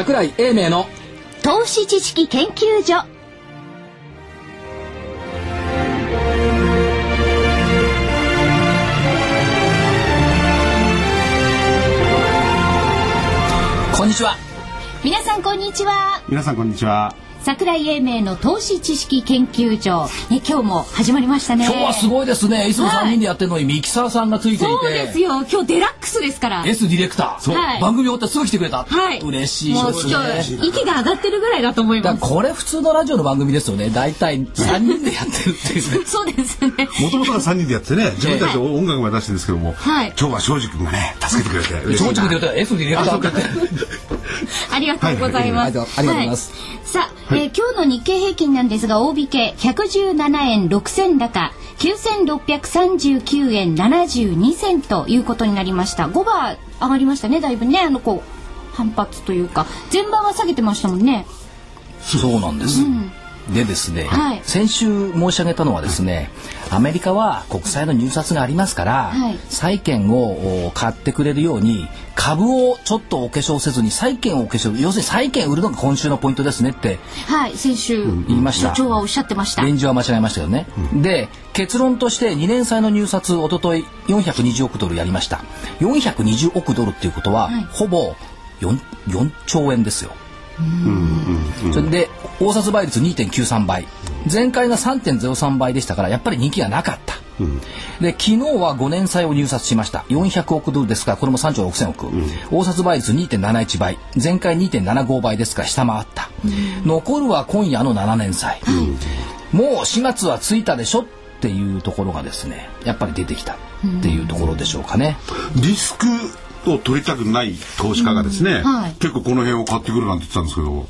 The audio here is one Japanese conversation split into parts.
桜井英明の投資知識研究所。こんにちは。皆さんこんにちは。皆さんこんにちは桜井英明の投資知識研究所、ね、今日も始まりましたね。今日はすごいですね。い。つも3人でやってるのにミキサーさんがついていて。そうですよ。今日デラックスですから。S ディレクターそう、はい。番組終わってすぐ来てくれた、はい。嬉しいですね。今日息が上がってるぐらいだと思いだます。からこれ普通のラジオの番組ですよね。大体3人でやってるっていうね。そうですね。もともとは3人でやってね自分たちで音楽まで出してるんですけども、はい。今日は庄司君がね助けてくれて嬉しいな。正直で言うと S ディレクターって言って ありがとうございます。はいはいありがとうございますはいさあ、えー今日の日経平均なんですが、大引け117円6銭高、9639円72銭ということになりました。5番上がりましたね、だいぶね、あのこう反発というか、前番は下げてましたもんね。そうなんです。でですね、はい。先週申し上げたのはですね、アメリカは国債の入札がありますから、はい。債券をお買ってくれるように株をちょっとお化粧せずに債券をお化粧要するに債券売るのが今週のポイントですねってはい、先週、言いました。所長はおっしゃってました。レンジは間違えましたよね、で結論として2年債の入札おととい420億ドルやりました。420億ドルっていうことは、はい。ほぼ 4, 4兆円ですよそれで大札倍率2.93倍。前回が3.03倍でしたからやっぱり人気がなかった、で昨日は5年債を入札しました。400億ドルですからこれも3兆6000億、大札倍率2.71倍。前回2.75倍ですから下回った、残るは今夜の7年債、もう4月はついたでしょっていうところがですねやっぱり出てきたっていうところでしょうかね、リスクを取りたくない投資家がですね、はい。結構この辺を買ってくるなんて言ってたんですけど、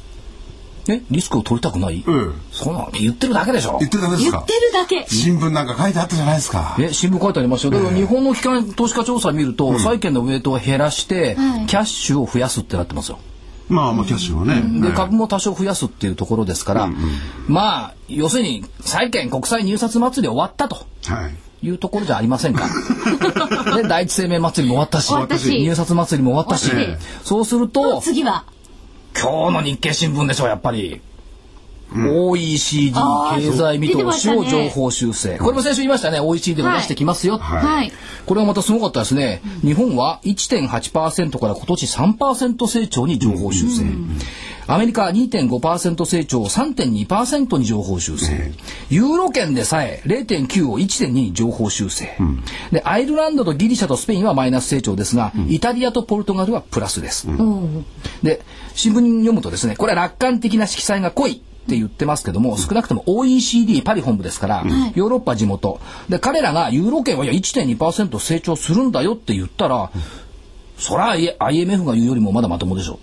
えリスクを取りたくない、ええそんなの言ってるだけでしょ。言ってるだけですか？言ってるだけ。新聞なんか書いてあったじゃないですか。え新聞書いてありますよ。だから日本の機関投資家調査見ると、債券のウェイトを減らして、はい。キャッシュを増やすってなってますよ。まあまあキャッシュをね、で、はい株も多少増やすっていうところですから、まあ、要するに債券国債入札祭り終わったと。はい。いうところじゃありませんか。で、第一生命祭りも終わったし、終わったし。入札祭りも終わったし。そうすると、次は？今日の日経新聞でしょ、やっぱり。OECD 経済見通しを情報修正。これも先週言いましたね。OECD も出してきますよ。はいはい。これはまたすごかったですね。日本は1.8%から今年3%成長に情報修正。アメリカは2.5%成長を3.2%に情報修正。ユーロ圏でさえ0.9を1.2に情報修正。で、アイルランドとギリシャとスペインはマイナス成長ですが、イタリアとポルトガルはプラスです。で、新聞に読むとですね、これは楽観的な色彩が濃い。って言ってますけども、少なくとも OECD パリ本部ですから、ヨーロッパ地元。で、彼らがユーロ圏はいや1.2%成長するんだよって言ったら、そら IMF が言うよりもまだまともでしょ。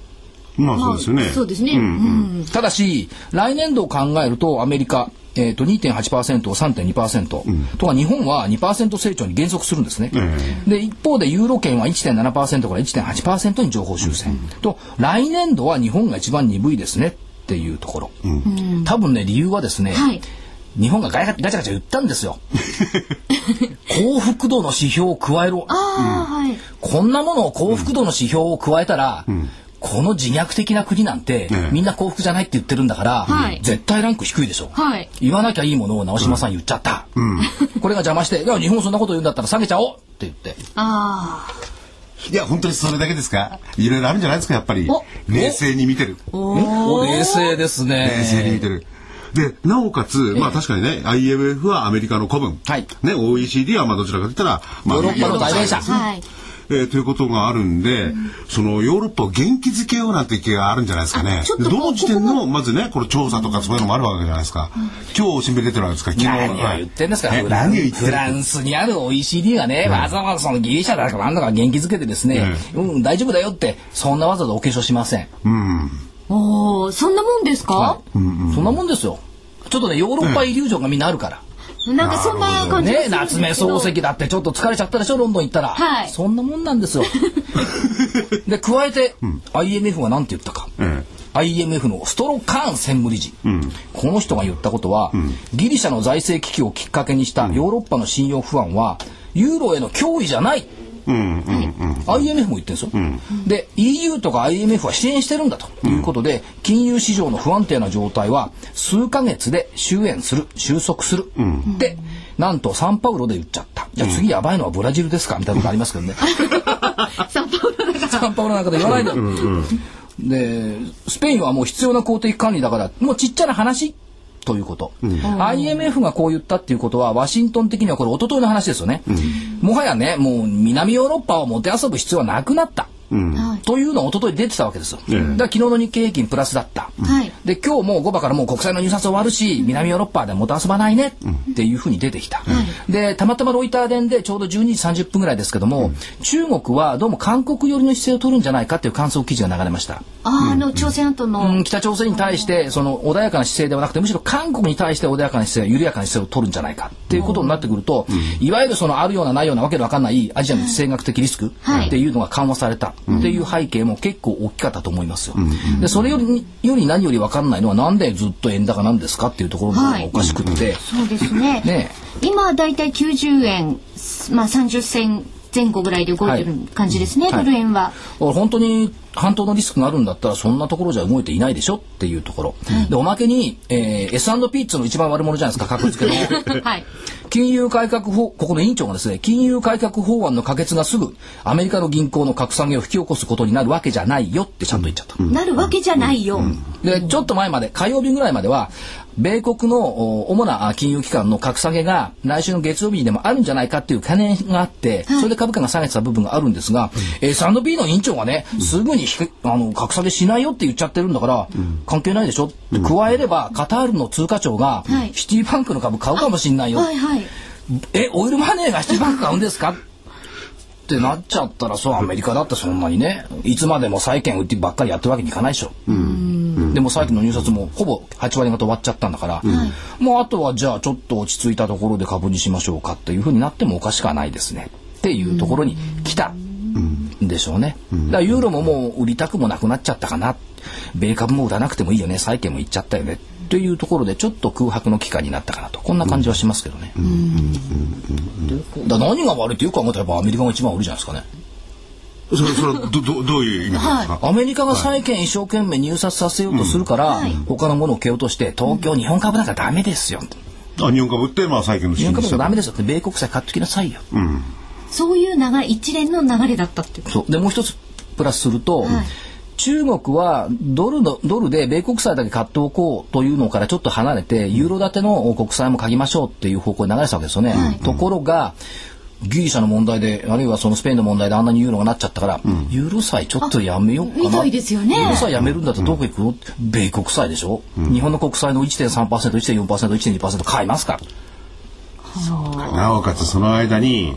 まあそうですよね、そうですね。うんただし、来年度を考えるとアメリカ、えー、と2.8%を3.2%、とか日本は2%成長に減速するんですね。で一方でユーロ圏は1.7%から1.8%に情報修正、と来年度は日本が一番鈍いですねっていうところ、多分ね理由はですね、はい日本がガチャガチャ言ったんですよ。幸福度の指標を加えろ。ああ、はい。こんなものを幸福度の指標を加えたら、この自虐的な国なんて、ええみんな幸福じゃないって言ってるんだから、はい絶対ランク低いでしょ。はい言わなきゃいいものを直島さん言っちゃった。これが邪魔して、いや、日本そんなこと言うんだったら下げちゃおうって言って。あいや本当にそれだけですか？いろいろあるんじゃないですか？やっぱり。お冷静に見てる。お冷静ですね。冷静に見てる。でなおかつ、まあ確かにね IMF はアメリカの古文、はい。ね、OECD はまあどちらかといったら、まあ、ヨーロッパの代弁者あ。はい。えーということがあるんで、そのヨーロッパを元気づけようなんて気があるんじゃないですかね。どの時点のまずねこれ調査とかそういうのもあるわけじゃないですか。今日新聞出てるわけですか昨日何を言ってんですか、はい。フラン何を言ってる？フランスにある OECD がね、わざわざそのギリシャだからなんだか元気づけてですね、うん、大丈夫だよって、そんなわざわざお化粧しません。おお、そんなもんですか？そんなもんですよ。ちょっとね、ヨーロッパイリュージョンがみんなあるから。なんかそんな感じがね夏目漱石だってちょっと疲れちゃったでしょ、ロンドン行ったら。はい。そんなもんなんですよ。で、加えて、IMF が何て言ったか。え IMF のストロカーン専務理事、この人が言ったことは、ギリシャの財政危機をきっかけにしたヨーロッパの信用不安はユーロへの脅威じゃないうんうんうん。IMF も言ってるん。ですよ、で EU とか IMF は支援してるんだと。いうことで、金融市場の不安定な状態は数ヶ月で終焉する。収束する、でなんとサンパウロで言っちゃった。じゃあ次やばいのはブラジルですか？みたいなことありますけどね。サンパウロサンパウロなんかで言わないで、でスペインはもう必要な公的管理だからもうちっちゃな話ということ、IMF がこう言ったっていうことはワシントン的にはこれ一昨日の話ですよね、もはやねもう南ヨーロッパをもてあそぶ必要はなくなった、はいというのが一昨日出てたわけですよ、だから昨日の日経平均プラスだった、はい。で今日もう5番からもう国債の入札終わるし南ヨーロッパでもたあそばないねっていうふうに出てきた、でたまたまロイター電でちょうど12時30分ぐらいですけども、中国はどうも韓国寄りの姿勢を取るんじゃないかっていう観測記事が流れました、あの朝鮮半島の、うん。北朝鮮に対してその穏やかな姿勢ではなくてむしろ韓国に対して穏やかな姿勢緩やかな姿勢を取るんじゃないかっていうことになってくると、いわゆるそのあるようなないようなわけのわかんないアジアの地政学的リスクはい。っていうのが緩和されたっていう背景も結構大きかったと思いますよ。でそれよりより何よりわかんないのはなんでずっと円高なんですかっていうところの方がおかしくって、そうですね。ね。今だいたい90円まあ30銭前後ぐらいで動いてる感じですね、はい。ドル円は、俺本当に半島のリスクがあるんだったらそんなところじゃ動いていないでしょっていうところ、でおまけに、えー、S&P っつうの一番悪者じゃないですか格付けの。はい。金融改革法ここの委員長がですね金融改革法案の可決がすぐアメリカの銀行の格下げを引き起こすことになるわけじゃないよってちゃんと言っちゃった、なるわけじゃないよ、でちょっと前まで火曜日ぐらいまでは米国のお主なあ金融機関の格下げが来週の月曜日にでもあるんじゃないかっていう懸念があって、それで株価が下げてた部分があるんですが、S&P の委員長がね、すぐにあの格下げしないよって言っちゃってるんだから、関係ないでしょ、で加えればカタールの通貨庁がはい。シティバンクの株買うかもしれないよ、はいはい。えオイルマネーがシティバンク買うんですか？ってなっちゃったらそうアメリカだってそんなにねいつまでも債券売ってばっかりやってるわけにいかないでしょ、でも債券の入札もほぼ8割方終わっちゃったんだから、もうあとはじゃあちょっと落ち着いたところで株にしましょうかっていうふうになってもおかしくはないですね。っていうところに来たん。でしょうね、だからユーロももう売りたくもなくなっちゃったかな。米株も売らなくてもいいよね。債券もいっちゃったよね。っていうところでちょっと空白の期間になったかなと。こんな感じはしますけどね、だ何が悪いってよく考えたらやっぱアメリカが一番悪いじゃないですかね。それ、それはど、ど、どういう意味ですか、アメリカが債券一生懸命入札させようとするから、他のものを蹴落として東京、日本株なんかダメですよ。あ、日本株って、まあ、債券の日本株なんかダメでですよ。って米国債買ってきなさいよ、そういう流れ一連の流れだったっていうそう。でもう一つプラスすると、中国はドルのドルで米国債だけ買っておこうというのからちょっと離れてユーロ建ての国債も買いましょうっていう方向に流れてたわけですよね。ところがギリシャの問題であるいはそのスペインの問題であんなにユーロがなっちゃったから、ユーロ債ちょっとやめようかな。ね。ユーロ債やめるんだったらどこ行くの、米国債でしょ、日本の国債の 1.3%1.4%1.2% 買いますかなおかつその間に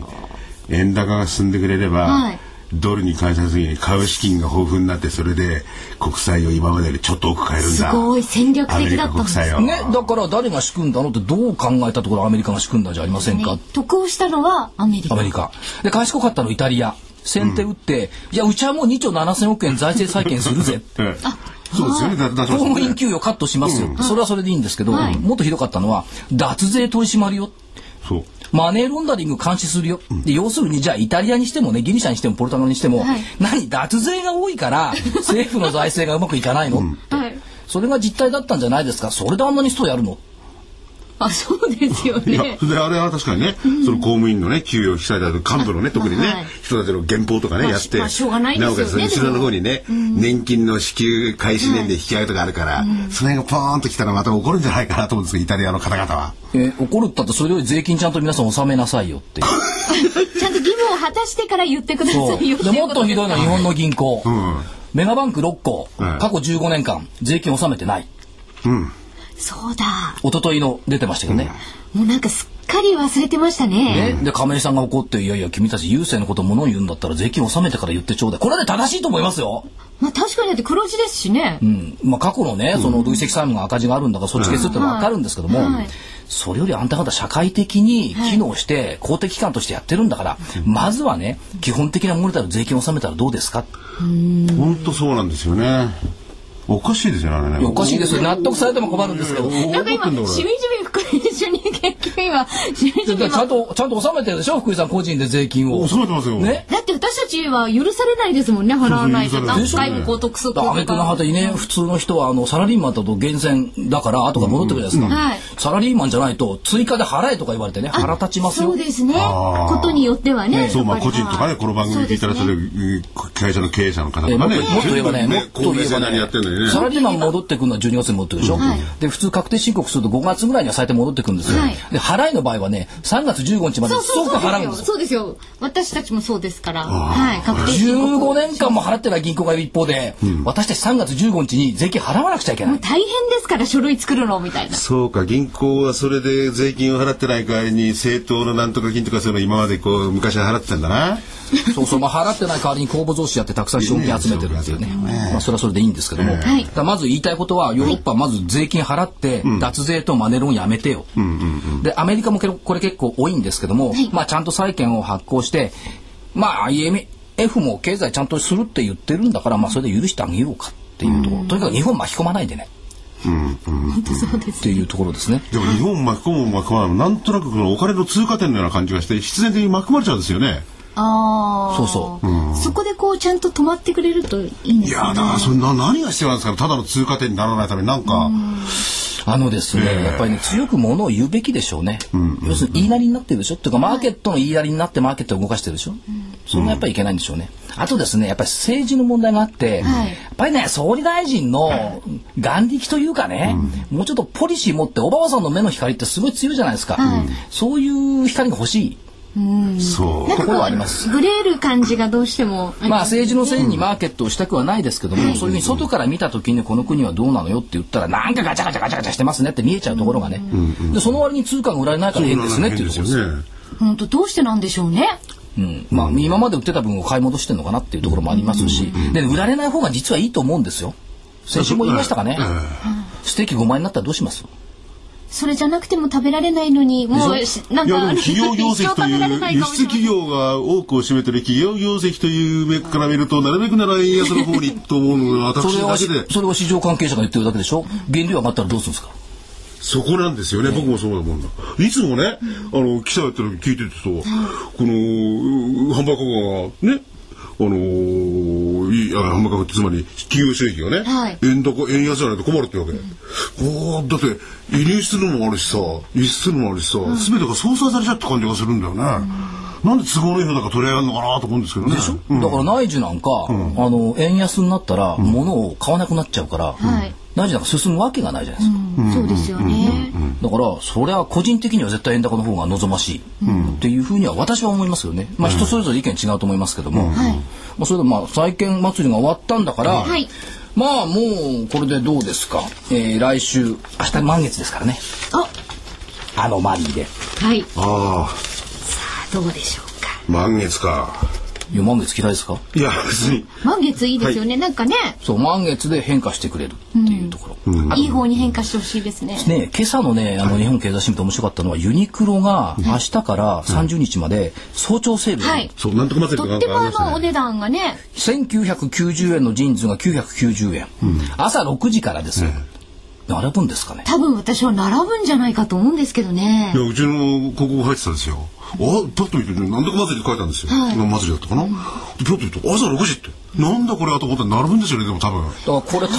円高が進んでくれれば、はいドルに換算するに買う資金が豊富になってそれで国債を今までよりちょっと多く買えるんだ。すごい戦略的だったんですアメリカ国債を、ね、だから誰が仕組んだのってどう考えたところアメリカが仕組んだんじゃありませんか、ね得をしたのはアメリカ。アメリカ。で、賢かったのイタリア。先手打って、いや、うちはもう2兆7000億円財政再建するぜ。え えそうですよね。公務員ね給与カットしますよ。それはそれでいいんですけど、はい。もっとひどかったのは、脱税取り締まるよ。そうマネーロンダリング監視するよ。で要するに、じゃあイタリアにしてもね、ギリシャにしてもポルトガルにしても、はい。何、脱税が多いから、政府の財政がうまくいかないの、はい。それが実態だったんじゃないですか？それであんなにストやるの？あそうですよいやねであれは確かにね、その公務員のね給与を引き下げた幹部のね特にね、はい。人たちの減俸とかね、まあやって、まあしょうがないですよねおかつ後ろの方にね、年金の支給開始年で引き上げとかあるから、その辺がポーンときたらまた怒るんじゃないかなと思うんですけどイタリアの方々は。えー怒るったってそれより税金ちゃんと皆さん納めなさいよって。いう。ちゃんと義務を果たしてから言ってくださいよでもっとひどいのは日本の銀行、ん。メガバンク6個、はい。過去15年間税金納めてない。うん。そうだ。一昨日の出てましたけどね、もうなんかすっかり忘れてましたね。ね。で亀井さんが怒って「いやいや君たち郵政のこと物を言うんだったら税金納めてから言ってちょうだい」これで正しいと思いますよ、まあ確かにだって黒字ですしね、うん。まあ、過去のねその累積債務が赤字があるんだからそっち消すってのは分かるんですけども、はい。そそれよりあんた方社会的に機能して公的機関としてやってるんだから、まずはね基本的なモネタル税金を納めたらどうですか？本当そうなんですよね。おかしいですよね、あれね。おかしいですよ。納得されても困るんですけど。なんか今しみじみ副編集に研究はちゃんと、ちゃんと納めてるでしょ？福井さん個人で税金を。納めてますよ。ね？だって私たちは許されないですもんね払わないと何回も高得するアメリカの旗にね、普通の人はあのサラリーマンだと厳選だから後から戻ってくるじゃないですか、はい。サラリーマンじゃないと追加で払えとか言われてね腹立ちますよ。そうですね。ことによってはねそう、まあ個人とかね、この番組聞いたらそれ、うん会社の経営者の方えとかね。もっともっと言えばね、もっと言えばねね。サラリーマン戻ってくるのは12月に戻ってくるでしょ、で普通確定申告すると5月ぐらいには最低戻ってくるんですよ、はいで払いの場合はね3月15日までそうそう即払うんですよ。そうですよ。私たちもそうですから。はい確定申告。15年間も払ってない銀行がいる一方で、私たち3月15日に税金払わなくちゃいけない。もう大変ですから書類作るのみたいな。そうか、銀行はそれで税金を払ってない代わりに、政党のなんとか金とかそういうの今までこう、昔は払ってたんだな。そうそう、まあ、払ってない代わりに公募増資やってたくさん資本金集めてるっていうね。まあ、それはそれでいいんですけども。はいだまず言いたいことは、ヨーロッパはまず税金払って、脱税とマネロンやめてよ。で、アメリカもけこれ結構多いんですけども、まあ、ちゃんと債券を発行して、まあ、IMF も経済ちゃんとするって言ってるんだから、まあ、それで許してあげようかっていうところ。とにかく日本巻き込まないでね。っていうところですね。でも日本巻き込む巻き込まないもなんとなくこのお金の通過点のような感じがして、必然的に巻き込まれちゃうんですよね。ああそうそう。そこでこうちゃんと止まってくれるといいんでいや、すかねだからそんな何が必要なんですかね。ただの通過点にならないためになんか、あのですね、やっぱりね、強くものを言うべきでしょうね。要するに言いなりになってるでしょ。っていうか、マーケットの言いなりになってマーケットを動かしてるでしょ、それがやっぱりいけないんでしょうね。あとですね、やっぱり政治の問題があって、はい。やっぱりね、総理大臣の眼力というかね、もうちょっとポリシー持って、おばあさんの目の光ってすごい強いじゃないですか。そういう光が欲しい。そう。ところはあります。ブレる感じがどうしてもまあ政治のせいにマーケットをしたくはないですけども、そういうふうに外から見た時にこの国はどうなのよって言ったらなんかガチャガチャガチャガチャしてますねって見えちゃうところがね、でその割に通貨が売られないから変ですねっていうところです。よ。ね。本当どうしてなんでしょうね。うん、まあ今まで売ってた分を買い戻してるのかなっていうところもありますし、で売られない方が実はいいと思うんですよ。先週も言いましたかね。ステーキ5万円になったらどうします？それじゃなくても食べられないのにもうなんいやでかも企業業績という輸出企業が多くを占めてる企業業績という目から見るとなるべくなら円安の方にと思うのが私だけで。それは市場関係者が言ってるだけでしょ？原料上がったらどうするんですか？そこなんですよね、僕もそうだもんだ。いつもね、あの、記者やってるの聞いてると、この、う販売価格がね、あのー、いいあ販売価格ってつまり企業収益がね、はい。円高、円安じゃないと困るってわけ。おーだって、輸入するのもあるしさ、輸出するのもあるしさ、すべ、てが相殺されちゃった感じがするんだよね。なんで都合のいいのだか取り合えるのかなと思うんですけどね。でしょ？だから内需なんか、あの円安になったら物を買わなくなっちゃうから、はい内需なん。か進むわけがないじゃないですか。そうですよね。だからそれは個人的には絶対円高の方が望ましい。っていうふうには私は思いますよね。まあ人それぞれ意見違うと思いますけども、まあそれでまあ債券祭りが終わったんだから、はい。まあもうこれでどうですか？えー来週明日満月ですからね。あ。あのマリーで。はい。あどうでしょうか。あ、満月か。いや満月嫌いですか？いや、別に。満月いいですよね、なんかね。そう満月で変化してくれる。っていうところ。あといい方に変化してほしいですね。ね、今朝のね、あの日本経済新聞で面白かったのは、ユニクロが明日から30日まで早朝セール、はい。そう、なんとかとってもあのおかありましたね。値段がね。1990円のジーンズが990円、朝6時からですよ、並ぶんですかね？多分私は並ぶんじゃないかと思うんですけどね。いや、うちの広告入ってたんですよ。あ、パッと見てね、なんだか祭りって書いたんですよ。今祭りだったかな。でパッと見ると、朝6時って。なんだこれはと思ったら並ぶんですよね、でも多分。だからこれた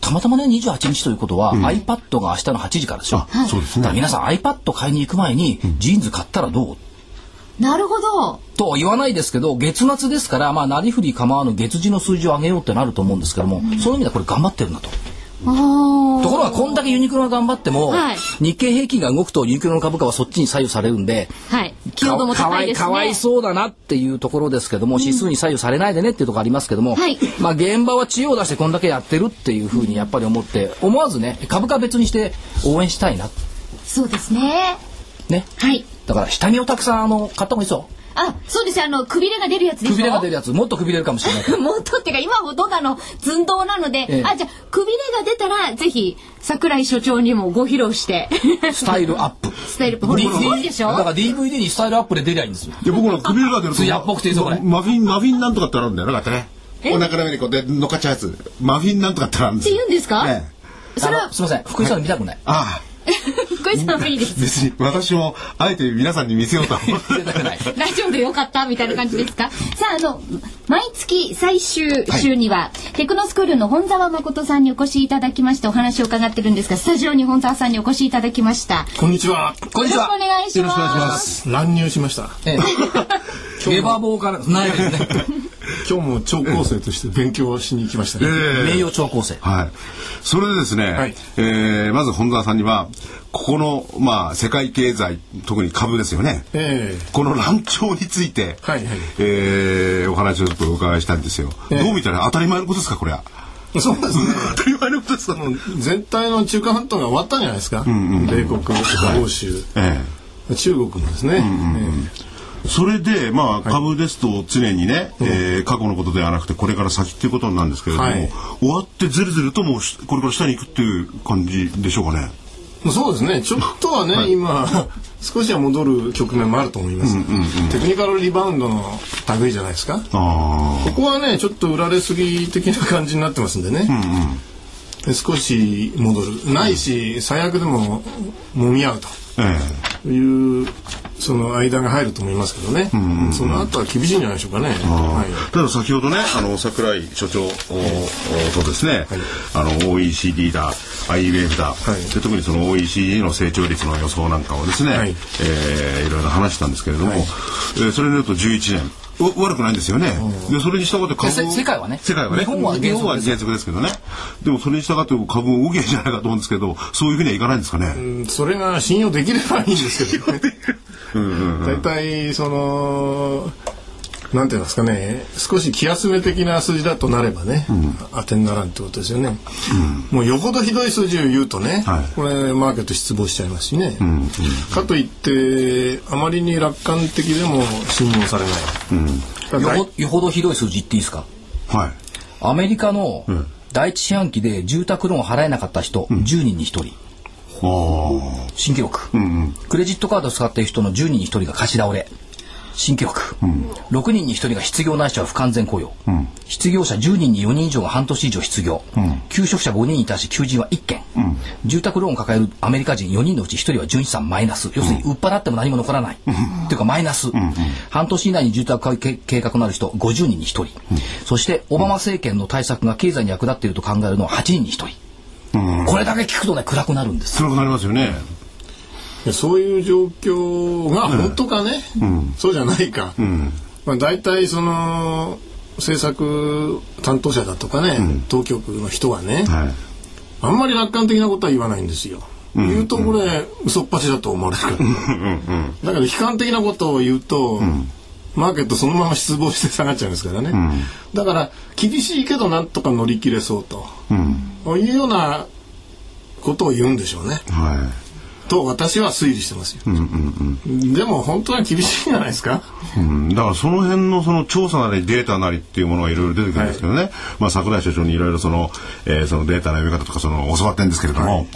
たまたまね28日ということは、iPad が明日の8時からでしょ、あ、そうですね。だから皆さん iPad 買いに行く前にジーンズ買ったらどう？うなるほどとは言わないですけど月末ですからまあなりふり構わぬ月次の数字を上げようってなると思うんですけども、そういう意味ではこれ頑張ってるなと。ところがこんだけユニクロが頑張っても、はい。日経平均が動くとユニクロの株価はそっちに左右されるんで、はい。気温度も高いですね。かわいそうだなっていうところですけども、指数に左右されないでねっていうところありますけども、はい。まあ現場は知恵を出してこんだけやってるっていうふうにやっぱり思って思わずね株価別にして応援したいな。そうですね。ね。はい。だから下着をたくさんあの買った方がいいですよあそうですあのくびれが出るやつでしょ？くびれが出るやつ。もっとくびれるかもしれない もっとっていうか今ほとんどあの寸胴なので、ええ。あじゃあくびれが出たらぜひ桜井所長にもご披露して。スタイルアップ。スタイルほらすごいでしょ？だから DVD にスタイルアップで出りゃいいんですよ。いや、僕の首が出ると。艶っぽくていいぞこれマフィン、マフィンなんとかってあるんだよ。なかったね。お腹の上にこうで乗っかっちゃうやつ。マフィンなんとかってあるんですよ。って言うんですか？ええ。それはすみません。福井さん見たくない、あ小井さんはいいです。別に私もあえて皆さんに見せようとは思って出たくない。ラジオでよかったみたいな感じですか？さあ、あの、毎月最終週には、テクノスクールの本沢誠さんにお越しいただきましてお話を伺ってるんですが、スタジオに本沢さんにお越しいただきました。こんにちは。こんにちはよろしくお。願いしよろしくお願いしま。ますす乱入しました。ええゲバボーからないですね。今日も聴講生として勉強しに行きましたね。名誉超高生。はい。それでですね、はいえーまず本沢さんには、ここの、まあ、世界経済、特に株ですよね。えこの乱調について、はいはいえーお話をちょっとお伺いしたいんですよ。ええどう見たら当たり前のことですか、これは。えそうですね。当たり前のことですか。全体の中華半島が終わったんじゃないですか。米国、欧州、え中国もですね。えそれで、まあ、株ですと常にね、えー過去のことではなくて、これから先っていうことなんですけれども、はい終わってずるずるともうし、これから下に行くっていう感じでしょうかね？ええそうですね。ちょっとはね、今、少しは戻る局面もあると思います。テクニカルリバウンドの類じゃないですか？あここはね、ちょっと売られすぎ的な感じになってますんでね。で少し戻る。ないし、最悪でも揉み合うと。いうその間が入ると思いますけどね、その後は厳しいんじゃないでしょうかね。はい。ただ先ほどね、あの桜井所長とですね、あの OECD だ、IWF だ、い。で特にその OECD の成長率の予想なんかをですね、はい。いえーいろいろ話したんですけれども、えーそれによると11年。お悪くないんですよね。でそれに従って株せ世界はね世界はね。日本は原則ですけどね。でもそれに従って株も動けじゃないかと思うんですけど、そういうふうにはいかないんですかね。うんそれが信用できればいいんですけどね。大体そのなんていうんですかね少し気休め的な数字だとなればね、当てにならんってことですよね、もうよほどひどい数字を言うとね、はい。これマーケット失望しちゃいますしね、かといってあまりに楽観的でも信用されない、よほよほどひどい数字言っていいですか？はい。アメリカの第一四半期で住宅ローン払えなかった人、10人に1人。あ。新記録、クレジットカードを使っている人の10人に1人が貸し倒れ新記録、6人に1人が失業ないしは不完全雇用、失業者10人に4人以上が半年以上失業、求職者5人に対し求人は1件、住宅ローンを抱えるアメリカ人4人のうち1人は純資産マイナス。要するに売っ払っても何も残らない、というかマイナス、半年以内に住宅計計画のある人50人に1人、そしてオバマ政権の対策が経済に役立っていると考えるのは8人に1人、これだけ聞くとね暗くなるんです。辛くなりますよね。そういう状況が本当かね、そうじゃないか、まあ、大体その政策担当者だとかね、当局の人はね、はい。あんまり楽観的なことは言わないんですよ。言うとこれ、嘘っぱちだと思われるから。だから悲観的なことを言うと、マーケットそのまま失望して下がっちゃうんですからね。だから厳しいけどなんとか乗り切れそうと、いうようなことを言うんでしょうね。はと私は推理してますよ。でも本当は厳しいんじゃないですか？い。うん、だからその辺のその調査なりデータなりっていうものがいろいろ出てくるんですけどね、まあ桜井所長にいろいろその、えーそのデータの読み方とかその教わってるんですけれども、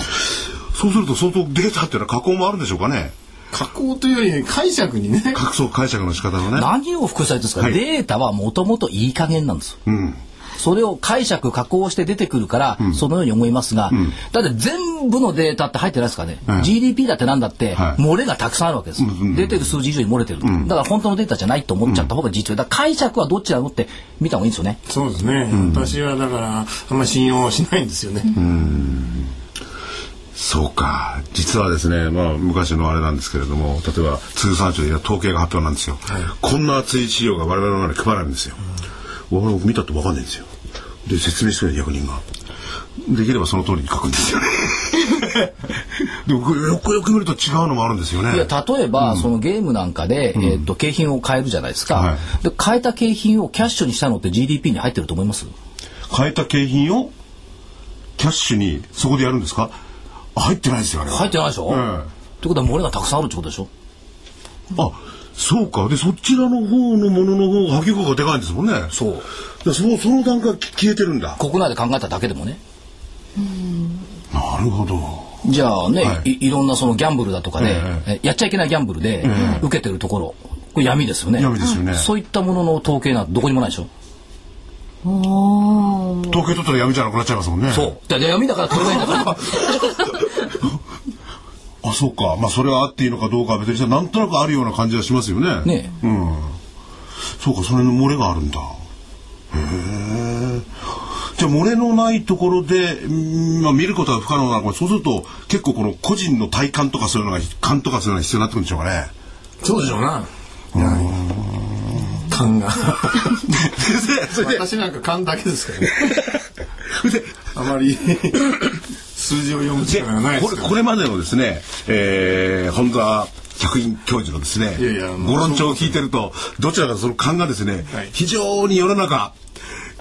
そうすると相当データっていうのは加工もあるんでしょうかね？加工というより解釈にね。各層解釈の仕方のね。何を複製されてるんですか、はいデータはもともといい加減なんですよ。うん。それを解釈加工して出てくるから、そのように思いますが、だって全部のデータって入ってないですかね、はい。GDP だってなんだって、はい。漏れがたくさんあるわけです、出てる数字以上に漏れてる、だから本当のデータじゃないと思っちゃった方が実は。だ解釈はどっちなのって見た方がいいんですよね。そうですね。私はだからあんまり信用しないんですよね。そうか。実はですね、まあ昔のあれなんですけれども、例えば通産省で統計が発表なんですよ。こんな厚い資料が我々の前に配られるんですよ。我々見たってわかんないんですよ。で、説明してくれる役人が。できればその通りに書くんですよね。でもよくよく見ると違うのもあるんですよね。いや例えば、そのゲームなんかで、えー、と景品を変えるじゃないですか、はい。で変えた景品をキャッシュにしたのって GDP に入ってると思います？変えた景品をキャッシュにそこでやるんですか？あ入ってないですよ、あ。入ってないでしょ、ええ。ってことは漏れがたくさんあるってことでしょ？あそうか。でそちらの方のものの方が波及効果がでかいんですもんね。そうでそのその段階消えてるんだ。国内で考えただけでもね。なるほど。じゃあね、はい。い、いろんなそのギャンブルだとかで、ええ。やっちゃいけないギャンブルで、受けてるところこれ闇ですよね。闇ですよね。そういったものの統計なんてどこにもないでしょ、統計取ったら闇じゃなくなっちゃいますもんね。そう。でで闇だから取れないんだから。あ、そうか。まあ、それはあっていいのかどうかは別になんとなくあるような感じはしますよね。ねうん。そうか、それの漏れがあるんだ。へえ。じゃあ、漏れのないところで、うんまあ、見ることは不可能なのか、そうすると、結構この個人の体感とかそういうのが、感とかそういうのが必要になってくるんでしょうかね。そうでしょうな。勘が。私なんか勘だけですからね。あまり 数字を読むで力がないでこれすから。これまでのですね、えー、本田客員教授のですねいやいやご論調を聞いてるとどちらかその勘がですね、はい。非常に世の中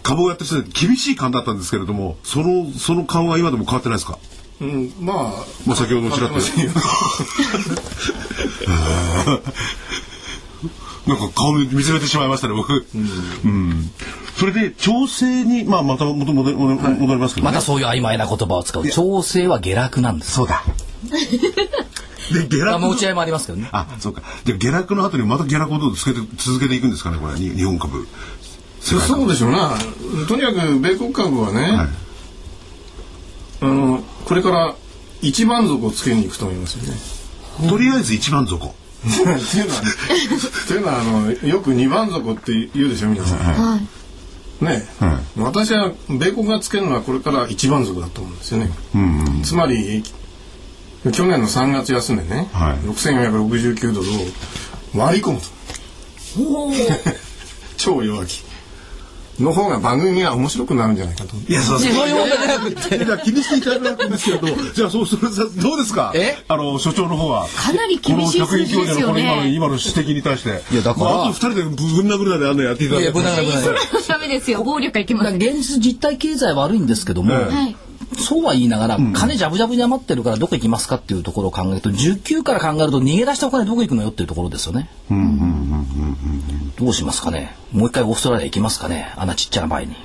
株をやってる人で厳しい勘だったんですけれどもそのその勘は今でも変わってないですか？うん、まあ、まあ先ほどちらっと。わかりませんよ。なんか顔見つめてしまいましたね僕、うん。それで調整に、まあ、また戻戻戻戻りますけど、ね。またそういう曖昧な言葉を使う。調整は下落なんです。そうだ で下落まあ持ち合いもありますけどねあ、そうか。で、下落の後にまた下落をどう続けて、続けていくんですかね、これ、に日本株。そうでしょうな。とにかく米国株はね、はいあの、これから一番底をつけに行くと思いますよね。とりあえず一番底。っていうのは、いうのはあのよく二番底って言うでしょ皆さん。はい。ね、は私は米国がつけるのはこれから一番底だと思うんですよね。つまり去年の3月安値ね、はい6469ドルを割り込むと。超弱気。の方が番組が面白くなるんじゃないかと。いや、そうそういう問題じゃなくていや気にしていただくんですけれど、じゃあ、そうする、どうですか？え？あの、所長の方は。かなり厳しいこの客員教授のこの今の、数字ですよね今の指摘に対して。いやだからまあ、あと二人でぶん殴るなであんなやっていただいて。いやぶん殴るなでダメですよ。暴力はいけません。現実実体経済悪いんですけども、ええはい。そうは言いながら、金ジャブジャブに余ってるからどこ行きますかっていうところを考えると19から考えると逃げ出したお金どこ行くのよっていうところですよね。どうしますかね？もう一回オーストラリア行きますかね？あんなちっちゃな場合に。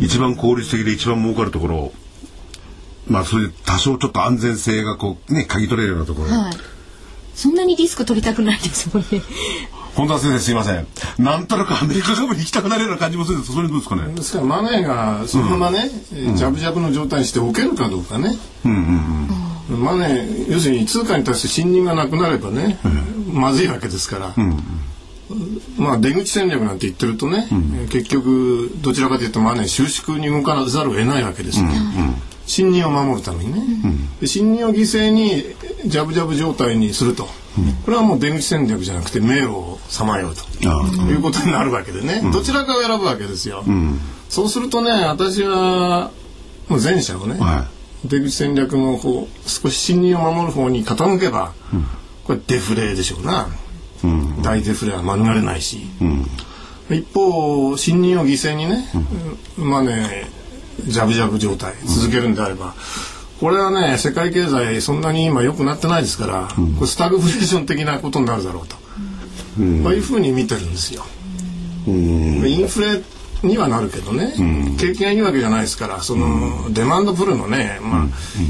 一番効率的で一番儲かるところ。まあ、それで多少ちょっと安全性がこう、ね、嗅ぎ取れるようなところ。はい。そんなにリスク取りたくないですもんね。本田先生すいません。なんとなくアメリカ株に行きたくなるような感じもするんですそれどうですかね？ですからマネーがそのままね、えージャブジャブの状態にしておけるかどうかね。マネー要するに通貨に対して信任がなくなればね、まずいわけですから。まあ出口戦略なんて言ってるとね、えー結局どちらかというとマネー収縮に動かざるを得ないわけですよ。信任を守るためにね、で信任を犠牲にジャブジャブ状態にすると、これはもう出口戦略じゃなくて名誉をさまようと。いうことになるわけでね、どちらかを選ぶわけですよ。そうするとね、私はもう前者をね、は出口戦略の方、少し信任を守る方に傾けば、これデフレでしょうな。大デフレは免れないし。一方、信任を犠牲にね、まあね、ジャブジャブ状態続けるんであれば、これはね、世界経済そんなに今良くなってないですから、これスタグフレーション的なことになるだろうと。こういうふうに見てるんですよ。インフレにはなるけどね、景気がいいわけじゃないですから、その、デマンドプルのね、まあ、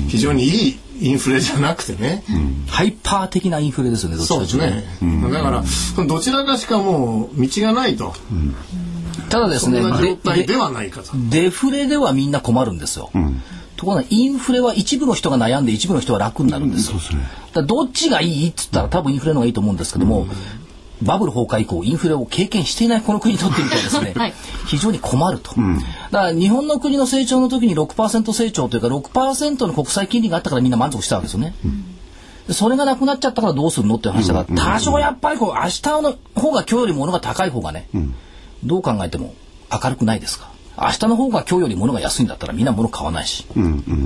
非常にいいインフレじゃなくてね、ハイパー的なインフレですよね、どっちそうかというですとね。だから、どちらかしかもう道がないと、ただですねそんな状で態でではないかと。デフレではみんな困るんですよ。ところがインフレは一部の人が悩んで一部の人は楽になるんですよ。だどっちがいいっつったら多分インフレの方がいいと思うんですけども、バブル崩壊以降インフレを経験していないこの国にとってみたらですね、はい。非常に困ると。だから日本の国の成長の時に6%成長というか6%の国債金利があったからみんな満足したわけですよね。でそれがなくなっちゃったからどうするのっていう話だから、多少やっぱりこう明日の方が今日より物が高い方がね、どう考えても明るくないですか明日の方が今日より物が安いんだったらみんな物買わないし、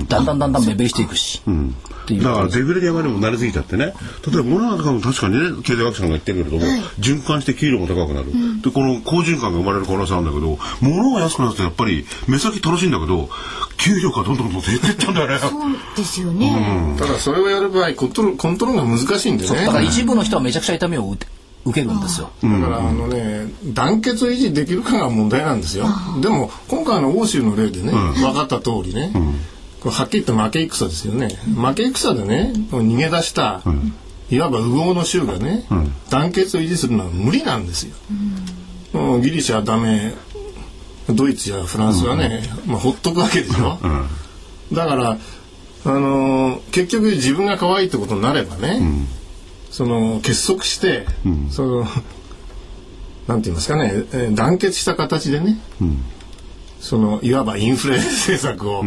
だんだんだんだん目減りしていくし、っていう。だからデフレで山にも慣れすぎちゃってね。例えば物なんかも確かにね経済学者が言ってるけれども、循環して給料も高くなる、でこの好循環が生まれる可能性あるんだけど物が安くなるとやっぱり目先楽しいんだけど給料がどんどんどんどん減っていっちゃうんだよね。そうですよね。ただそれをやる場合コントロールコントロールが難しいんでね。だから一部の人はめちゃくちゃ痛みを受けるんですよ。だからあのね団結を維持できるかが問題なんですよ。でも今回の欧州の例でね、分かった通りね、はっきり言って負け戦ですよね。負け戦でね逃げ出した、いわば右往の州がね、団結を維持するのは無理なんですよ、もうギリシャはダメドイツやフランスはね、まあ、ほっとくわけでしょ、だからあのー結局自分が可愛いってことになればね、その結束して、そのなんて言いますかね、えー団結した形でね、そのいわばインフレ政策を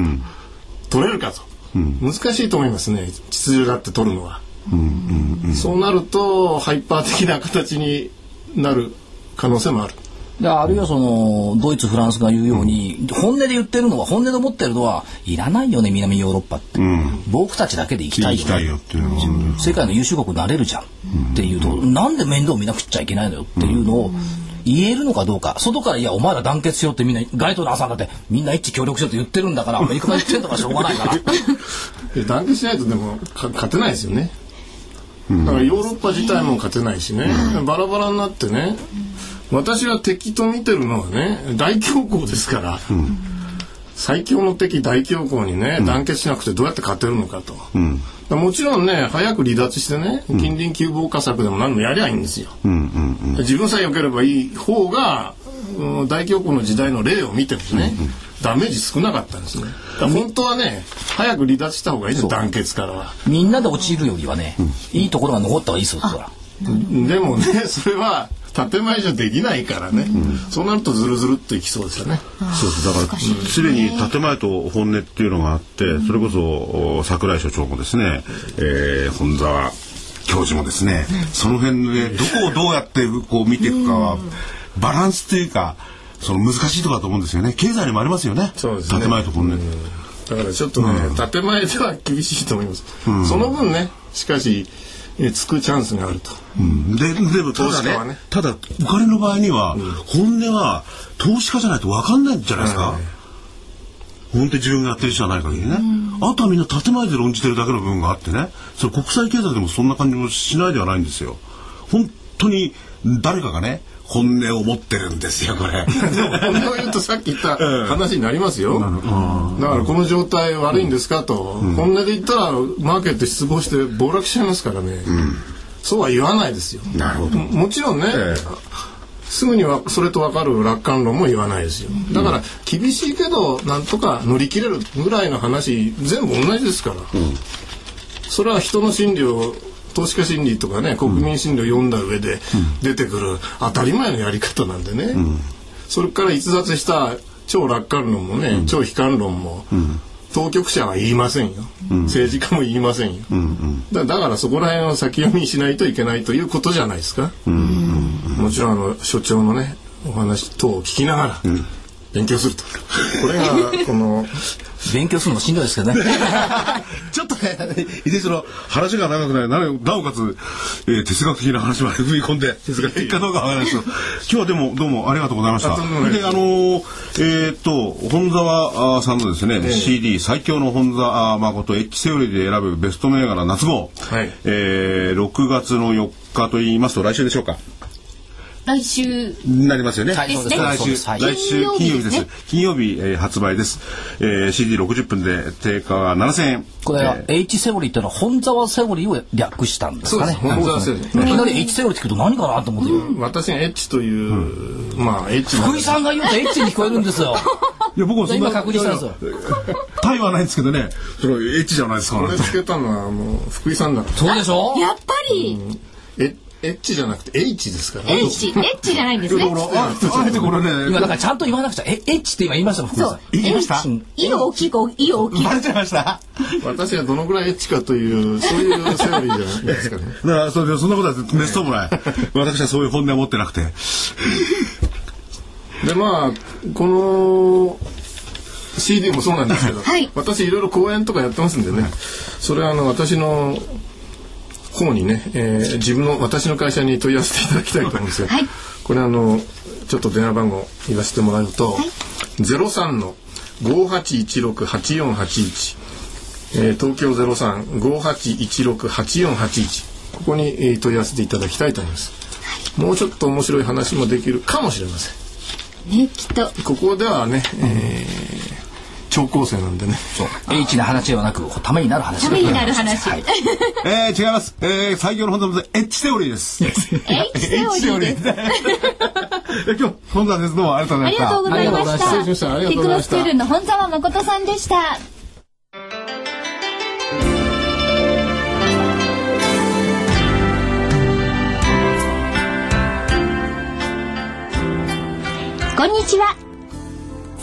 取れるかと、難しいと思いますね秩序だって取るのは、そうなるとハイパー的な形になる可能性もある。であるいはそのドイツフランスが言うように、本音で言ってるのは本音で思ってるのはいらないよね南ヨーロッパって、僕たちだけで行きたいよ,、行きたいよっていう世界の優秀国になれるじゃん。っていうと、なんで面倒見なくっちゃいけないのよっていうのを言えるのかどうか。外からいやお前ら団結しようってみんな街頭の朝だってみんな一致協力しようって言ってるんだからアメリカが言ってんのからしょうがないからで団結しないとでもか勝てないですよね。だからヨーロッパ自体も勝てないしね、バラバラになってね、私は敵と見てるのはね、大恐慌ですから、最強の敵大恐慌にね、団結しなくてどうやって勝てるのかと。だからもちろんね、早く離脱してね、近隣急防火策でも何でもやりゃいいんですよ。自分さえ良ければいい方が、うん大恐慌の時代の例を見てもね、ダメージ少なかったんですね。だから本当はね、早く離脱した方がいいんですよ、団結からは。みんなで落ちるよりはね、いいところが残った方がいいですよそら。でもね、それは建前じゃできないからね、そうなるとずるずるっといきそうですよね。そうです。だからすでに建前と本音っていうのがあってそれこそお櫻井所長もですね、えー本沢教授もですね、その辺でどこをどうやってこう見ていくかはバランスというかその難しいところだと思うんですよね。経済にもありますよね。そうですね。建前と本音、だからちょっとね、建前では厳しいと思います。その分ね、しかし、えつくチャンスがあると。うん。ででもただね投資家はね。ただお金の場合には、本音は投資家じゃないと分かんないんじゃないですか、本当に自分がやってる人じゃない限りね、あとはみんな建前で論じてるだけの部分があってね。それ国際経済でもそんな感じもしないではないんですよ。本当に誰かがね本音を持ってるんですよこれでも本音を言うとさっき言った話になりますよ。だからこの状態悪いんですかと、本音で言ったらマーケット失望して暴落しちゃいますからね。そうは言わないですよ。なるほどももちろんね、えすぐにはそれと分かる楽観論も言わないですよ。だから厳しいけどなんとか乗り切れるぐらいの話全部同じですから。それは人の心理を投資家心理とかね国民心理を読んだ上で出てくる当たり前のやり方なんでね、それから逸脱した超楽観論もね、超悲観論も、当局者は言いませんよ、政治家も言いませんよ、だだからそこら辺を先読みしないといけないということじゃないですか、もちろんあの所長のねお話等を聞きながら勉強すると、これがこの勉強するのもしんどいですけどね。ちょっとね、いずれその話が長くなり、ななおかつ、えー哲学的な話まで踏み込んで、哲学的かどうかわからないですけど、今日はでもどうもありがとうございました。であのーえーっと、本沢さんのですね、CD 最強の本沢誠エッジセオリーで選ぶベスト銘柄夏号、はい。えー6月の4日と言いますと来週でしょうか。来週。になりますよね。はいそうです。来週、来週金曜日です。金曜日、えー発売です。えー、CD60 分で定価は7000円。これはえー。H セオリーっていうのは本沢セオリーを略したんですかね。そうです。本沢セオリー。いきなり H セオリーって聞くと何かなと思って、私がエッチという、まあエッチな福井さんが言うと H に聞こえるんですよ。いや僕もそんな今確認したんですよ。タイはないんですけどね、そのエッチじゃないですか。これつけたのはもう福井さんだかそうでしょ？やっぱり、らエエッチじゃなくて H ですから H、H じゃないんですね。ああえてこれね、今だからちゃんと言わなくちゃえ H って今言いましたもん福井さん言いました？うんいを大きく、いを大きく。バレちゃいました？私がどのぐらいエッチかというそういうセオリーじゃないですかね だからそれそんなことはめっそうもない。私はそういう本音を持ってなくて。でまあこの CD もそうなんですけど、はい私いろいろ講演とかやってますんでねそれはあの私の方にね、えー自分の私の会社に問い合わせていただきたいと思うんですよ、はい。これあのちょっと電話番号言わせてもらうと、03の58168481えー東京0358168481ここに、えー問い合わせていただきたいと思います。もうちょっと面白い話もできるかもしれません。ね、きっと。ここではね、えー超高生なんでね。そう。な話ではなくためになる話。ためになる話、はい、えー、違います、えー、最強の本オリーです。オリーです。今日本です。どうもありがとうございました。ありがとうございました。失礼しました。クスルの本誠さんでした。こんにちは。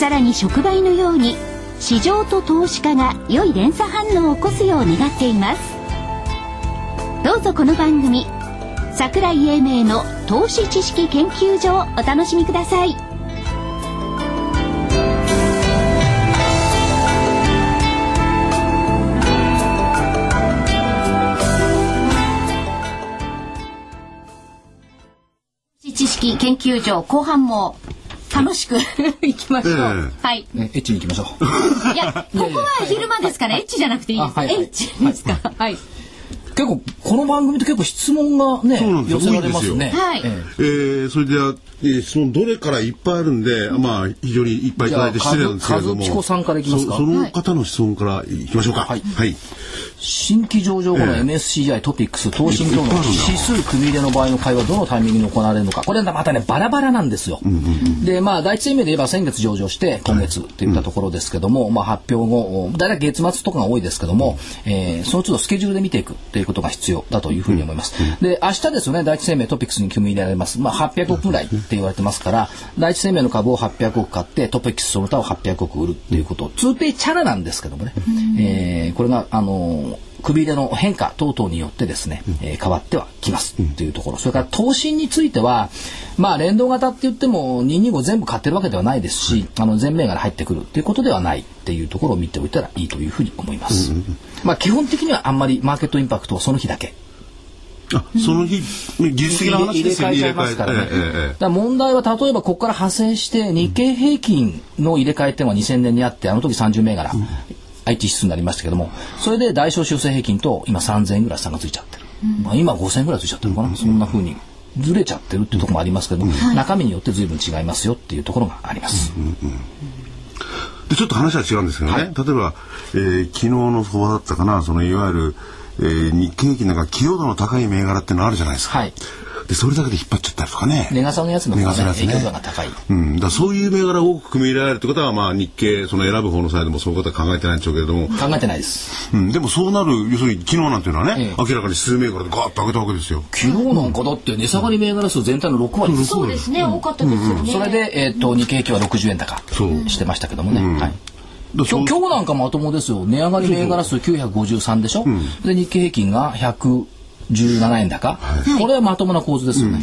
さらに触媒のように市場と投資家が良い連鎖反応を起こすよう願っています。どうぞこの番組桜井英明の投資知識研究所をお楽しみください。知識研究所後半も。楽しく いきましょう、ええ。はい。ねエッチに行きましょう。いやここは昼間ですからエッチじゃなくていいです。あはいはい。エッチですか。はい結構この番組って結構質問がね寄せられますね。はい。ええ。ー、それでは、えー質問どれからいっぱいあるんで、まあ非常にいっぱいいただいて失礼なんですけれども。和彦さんからいきますか。そその方の質問からいきましょうか。はい。はい、新規上場後のええ。MSCI トピックス投信等の指数組み入れの場合の会話どのタイミングに行われるのかこれまたねバラバラなんですよ。でまあ第一生命で言えば先月上場して今月といったところですけども、まあ発表後大体月末とかが多いですけども、えーその都度スケジュールで見ていくっていうことが必要だというふうに思います。で明日ですよね第一生命トピックスに組み入れられます。まあ800億ぐらいって言われてますから第一生命の株を800億買ってトピックスその他を800億売るっていうこと。通ペイチャラなんですけどもね、えーこれがあのー首入れの変化等々によってですね、えー変わってはきますっていうところ、それから投資についてはまあ連動型って言っても225全部買ってるわけではないですし、あの全銘柄入ってくるっていうことではないっていうところを見ておいたらいいというふうに思います。まあ基本的にはあんまりマーケットインパクトはその日だけ。あその日技術的な話ですよ入れ替えちゃいますからね。えええええ。だ問題は例えばここから派生して日経平均の入れ替えっていうのは2000年にあってあの時30銘柄、IT 指数になりましたけどもそれで大小修正平均と今3000円ぐらい差がついちゃってる、まあ、今5000円ぐらいついちゃってるのかな、そんな風にずれちゃってるっていうところもありますけども、中身によって随分違いますよっていうところがあります。でちょっと話は違うんですけどね、例えば、えー昨日の相場だったかな。そのいわゆる、えー日経平均なんか寄与度の高い銘柄ってのあるじゃないですか、はいでそれだけで引っ張っちゃったりとかね。値傘のやつの方が、ね、値傘のやつね。影響度が高い。うん、だそういう銘柄を多く組み入れられるってことは、まあ、日経その選ぶ方のサイドもそういうことは考えてないんでしょうけれども、考えてないです。うん、でもそうなる要するに昨日なんていうのはね、ええ。明らかに数銘柄でガーッと上げたわけですよ。昨日なんかだって値下がり銘柄数全体の6割です。そうですね、多かったですよね、それで、えっと日経平均は60円高そう。してましたけどもね。はい。だ今日今日なんかまともですよ。値上がり銘柄数953でしょ、で日経平均が117円高、これはまともな構図ですよね、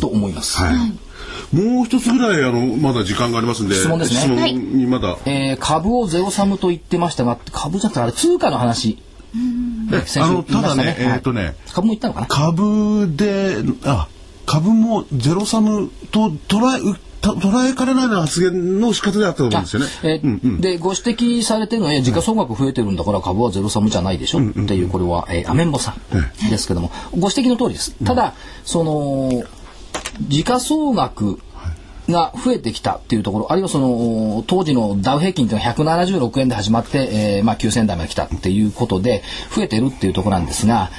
と思います、はい。もう一つぐらいあのまだ時間がありますんで質問ですね。はい。にまだ、えー株をゼロサムと言ってましたが株じゃなくてあれ通貨の話。え先週あの言いましたただね、えはい。ーっとね株も言ったのかな？株であ株もゼロサムと捉え捉えかねないような発言の仕方であったと思うんですよね。えーでご指摘されてるのはえー時価総額増えてるんだから株はゼロサムじゃないでしょ。っていうこれは、えーアメンボさんですけどもご指摘の通りです。ただその時価総額が増えてきたっていうところあるいはその当時のダウ平均というのは176円で始まって、えーまあ、9000円台まで来たっていうことで増えてるっていうところなんですが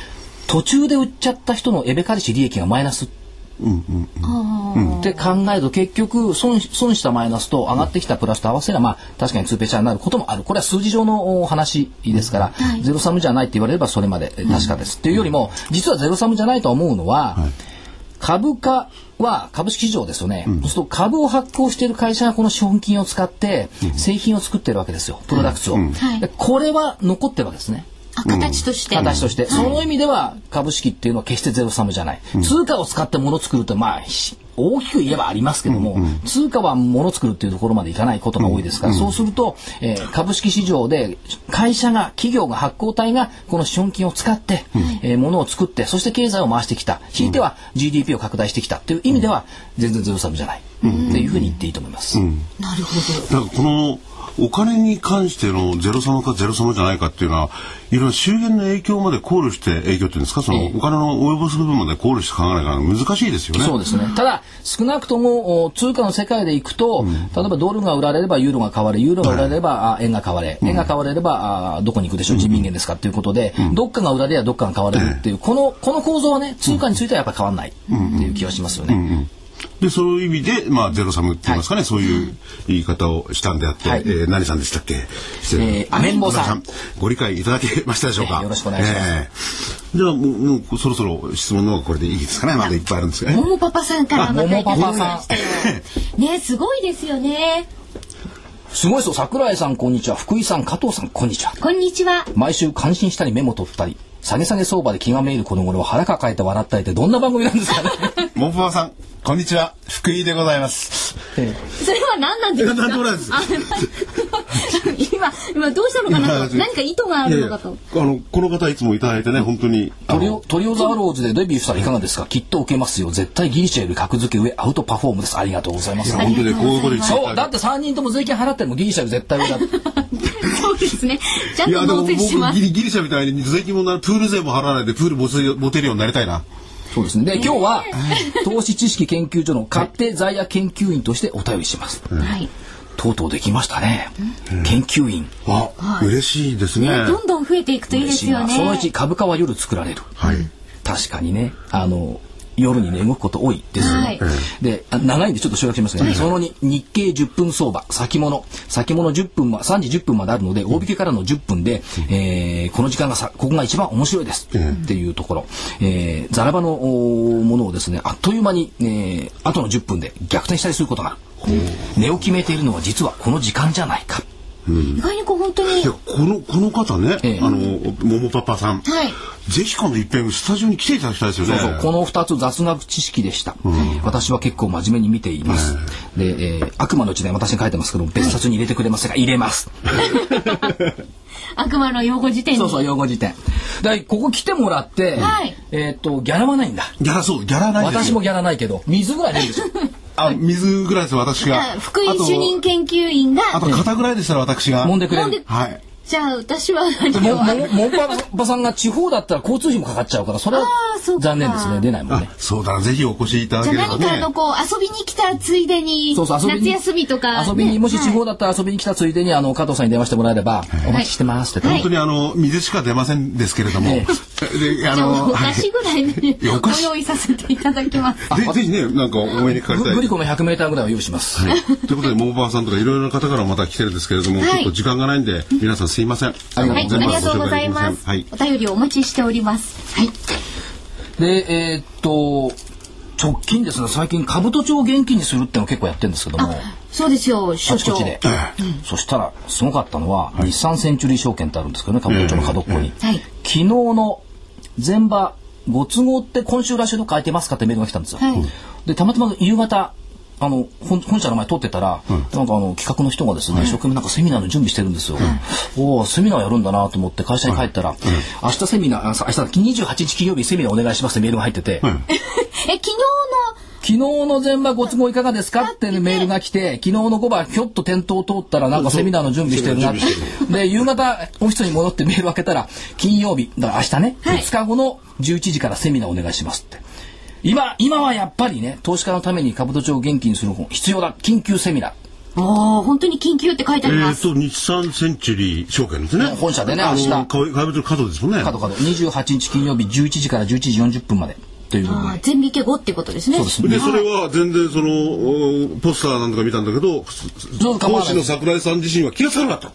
途中で売っちゃった人のエベカリシ利益がマイナスって考えると結局損損したマイナスと上がってきたプラスと合わせればまあ確かに2ペチャーになることもある。これは数字上のお話ですから、ゼロサムじゃないって言われればそれまでえ確かです、っていうよりも実はゼロサムじゃないと思うのは、株価は株式市場ですよね、そうすると株を発行している会社がこの資本金を使って製品を作ってるわけですよ。プロダクツを、でこれは残ってるわけですね。あ形として。形として、その意味では株式っていうのは決してゼロサムじゃない、通貨を使って物を作るとまあひ大きく言えばありますけども、通貨は物を作るっていうところまでいかないことが多いですから、そうすると、えー株式市場で会社が企業が発行体がこの資本金を使って、えー物を作ってそして経済を回してきた。ひいては GDP を拡大してきたっていう意味では全然ゼロサムじゃない、っていうふうに言っていいと思います。なるほど。なんかこのお金に関してのゼロサムかゼロサムじゃないかっていうのは、いろいろ周辺の影響まで考慮して影響っていうんですか、そのお金の及ぼす部分まで考慮して考えないから難しいですよね。そうですね。ただ、少なくともお通貨の世界でいくと、例えばドルが売られればユーロが買われ、ユーロが売られれば、あ円が買われ、円が買われれば、あどこに行くでしょう、人民元ですかっていうことで、どっかが売られればどっかが買われるっていう、この、この構造はね、通貨についてはやっぱり変わらないっていう気はしますよね。で、そういう意味で、まあ、ゼロサムって言いますかね、そういう言い方をしたんであって、はいえー何さんでしたっけ？えーアメンボさんご理解いただけましたでしょうか、えーよろしくお願いしますえーじゃあ、もう、もうそろそろ質問の方がこれでいいですかね？まだいっぱいあるんですがね。ももパパさんからまたいただきまあももパパしたよ。ねすごいですよね。すごいですよ。桜井さん、こんにちは。福井さん、加藤さん、こんにちは。こんにちは。毎週感心したりメモ取ったり、下げ下げ相場で気がめいるこの頃は腹抱えて笑ったりってどんな番組なんですかね？モンパパさん、こんにちは。福井でございます。それは何なんですか？今今どうしたのかな？といや何か意図があるのかと。あの、この方いつもいただいてね、本当に。あトリオのトリオザワローズでデビューしたらいかがですか？きっと受けますよ。絶対ギリシャより格付け上、アウトパフォームです。ありがとうございます。本当にこういうことそう、だって3人とも税金払ってるのギリシャより絶対上だ。そうですね。ちゃんいや、とでも僕納税しますギ。リギリシャみたいに税金もなプール税も払わないでプール持てるようになりたいな。そうですね。で、今日は、投資知識研究所の勝手在野研究員としてお便りします。はい。とうとうできましたね。研究員。あ、嬉しいですね。どんどん増えていくといいですよね。その1、株価は夜作られる。はい。確かにね、あの、夜にね、動くこと多いです。はい。で、あ長いんでちょっと省略しますが、ね。その2、日経10分相場、先物、先物10分は、3時10分まであるので、大引けからの10分で、えーこの時間がさ、ここが一番面白いです。っていうところ、えーザラバのおものをですね、あっという間に、えー後の10分で逆転したりすることがある。値を決めているのは実はこの時間じゃないか。意外にこう本当に。いや、この、この方ね、ええ。あの、ももパパさん。はい。ぜひ今度いっぺんスタジオに来ていただきたいですよね。そうそうこの2つ雑学知識でした、私は結構真面目に見ています、で、えー悪魔のうちで私に書いてますけど別冊に入れてくれますが入れます。悪魔の用語辞典に。そうそう用語辞典。でここ来てもらって、はい。えーっとギャラはないんだ。ギャラそう、ギャラない。私もギャラないけど水ぐらい出るでしょ あ、水ぐらいですよ、私が。あ福井あと主任研究員が。あと、肩ぐらいでしたら私が。揉んでくれるはい。じゃあ私は何もを？ももんぱぱさんが地方だったら交通費もかかっちゃうからそれは残念ですね。出ないもんね。あ、そうだな、ぜひお越しいただければ。ね何かあの。こう遊びに来たついでにそうそう遊びに夏休みとか遊びにね。もし地方だったら遊びに来たついでにあの加藤さんに電話してもらえれば、お待ちしてますって、はい。本当にあの、水しか出ませんですけれども。えで、あじゃあおの、菓子ぐらいね ご用意させていただきます。ぜ ぜひね、なんかお目にかかりたい。グリコの 100m ぐらいは用意します、はい。ということで、モーバーさんとかいろいろな方からまた来てるんですけれども、はい。ちょっと時間がないんで、皆さんすいません。ありがとうございます。はい。お便りをお待ちしております。はい。で、えーっと、直近ですね、最近、兜町を元気にするってのを結構やってるんですけども、そうですよ所長あちこちで。そしたら、すごかったのは、日産センチュリー証券ってあるんですけどね、兜町の角っこに。はい。昨日の前場、ご都合って今週来週どっか空いてますかってメールが来たんですよ。はい。で、たまたま夕方、あの本本社の前通ってたら、なんかあの企画の人がですね、一生懸命なんかセミナーの準備してるんですよ。おお、セミナーやるんだなと思って会社に帰ったら、明日セミナー、明日28日金曜日セミナーお願いしますってメールが入ってて、え昨日昨日の前場ご都合いかがですか？ってメールが来て、昨日の5番ひょっと店頭を通ったらなんかセミナーの準備してるなって。で、夕方オフィスに戻ってメール開けたら、金曜日、だから明日ね、2日後の11時からセミナーお願いしますって。今、今はやっぱりね、投資家のために株都庁を元気にする本必要だ。緊急セミナー。のああ本当に緊急って書いてありますえっと、日産センチュリー証券ですね。本社でねあの明日か外部の角ですもんね。角角28日金曜日11時から11時40分まで。ということで。ああ全引け後ってことですねそうですで、それは全然その、おポスターなんとか見たんだけど、講師の桜井さん自身は気がつかなかっ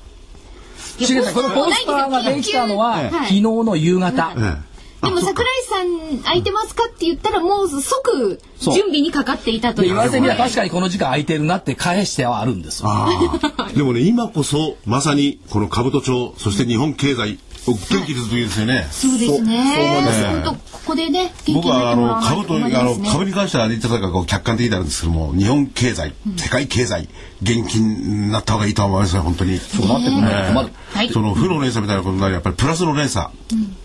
た。しげさんこのポスターができたのは、はい昨日の夕方。えでも桜井さん空いてますかって言ったらもう即準備にかかっていたという。で言われてみれば確かにこの時間空いてるなって返してはあるんです。でもね、今こそ、まさに、この兜町、そして日本経済、元気です時ですよね。そうですね。本当ここでね、僕はあの株とあの株に関しては言ってたかこう客観的になるんですけども、日本経済、世界経済現金になった方がいいと思います。よ本当に。そうなってくる。その負の連鎖みたいなことになりやっぱりプラスの連鎖、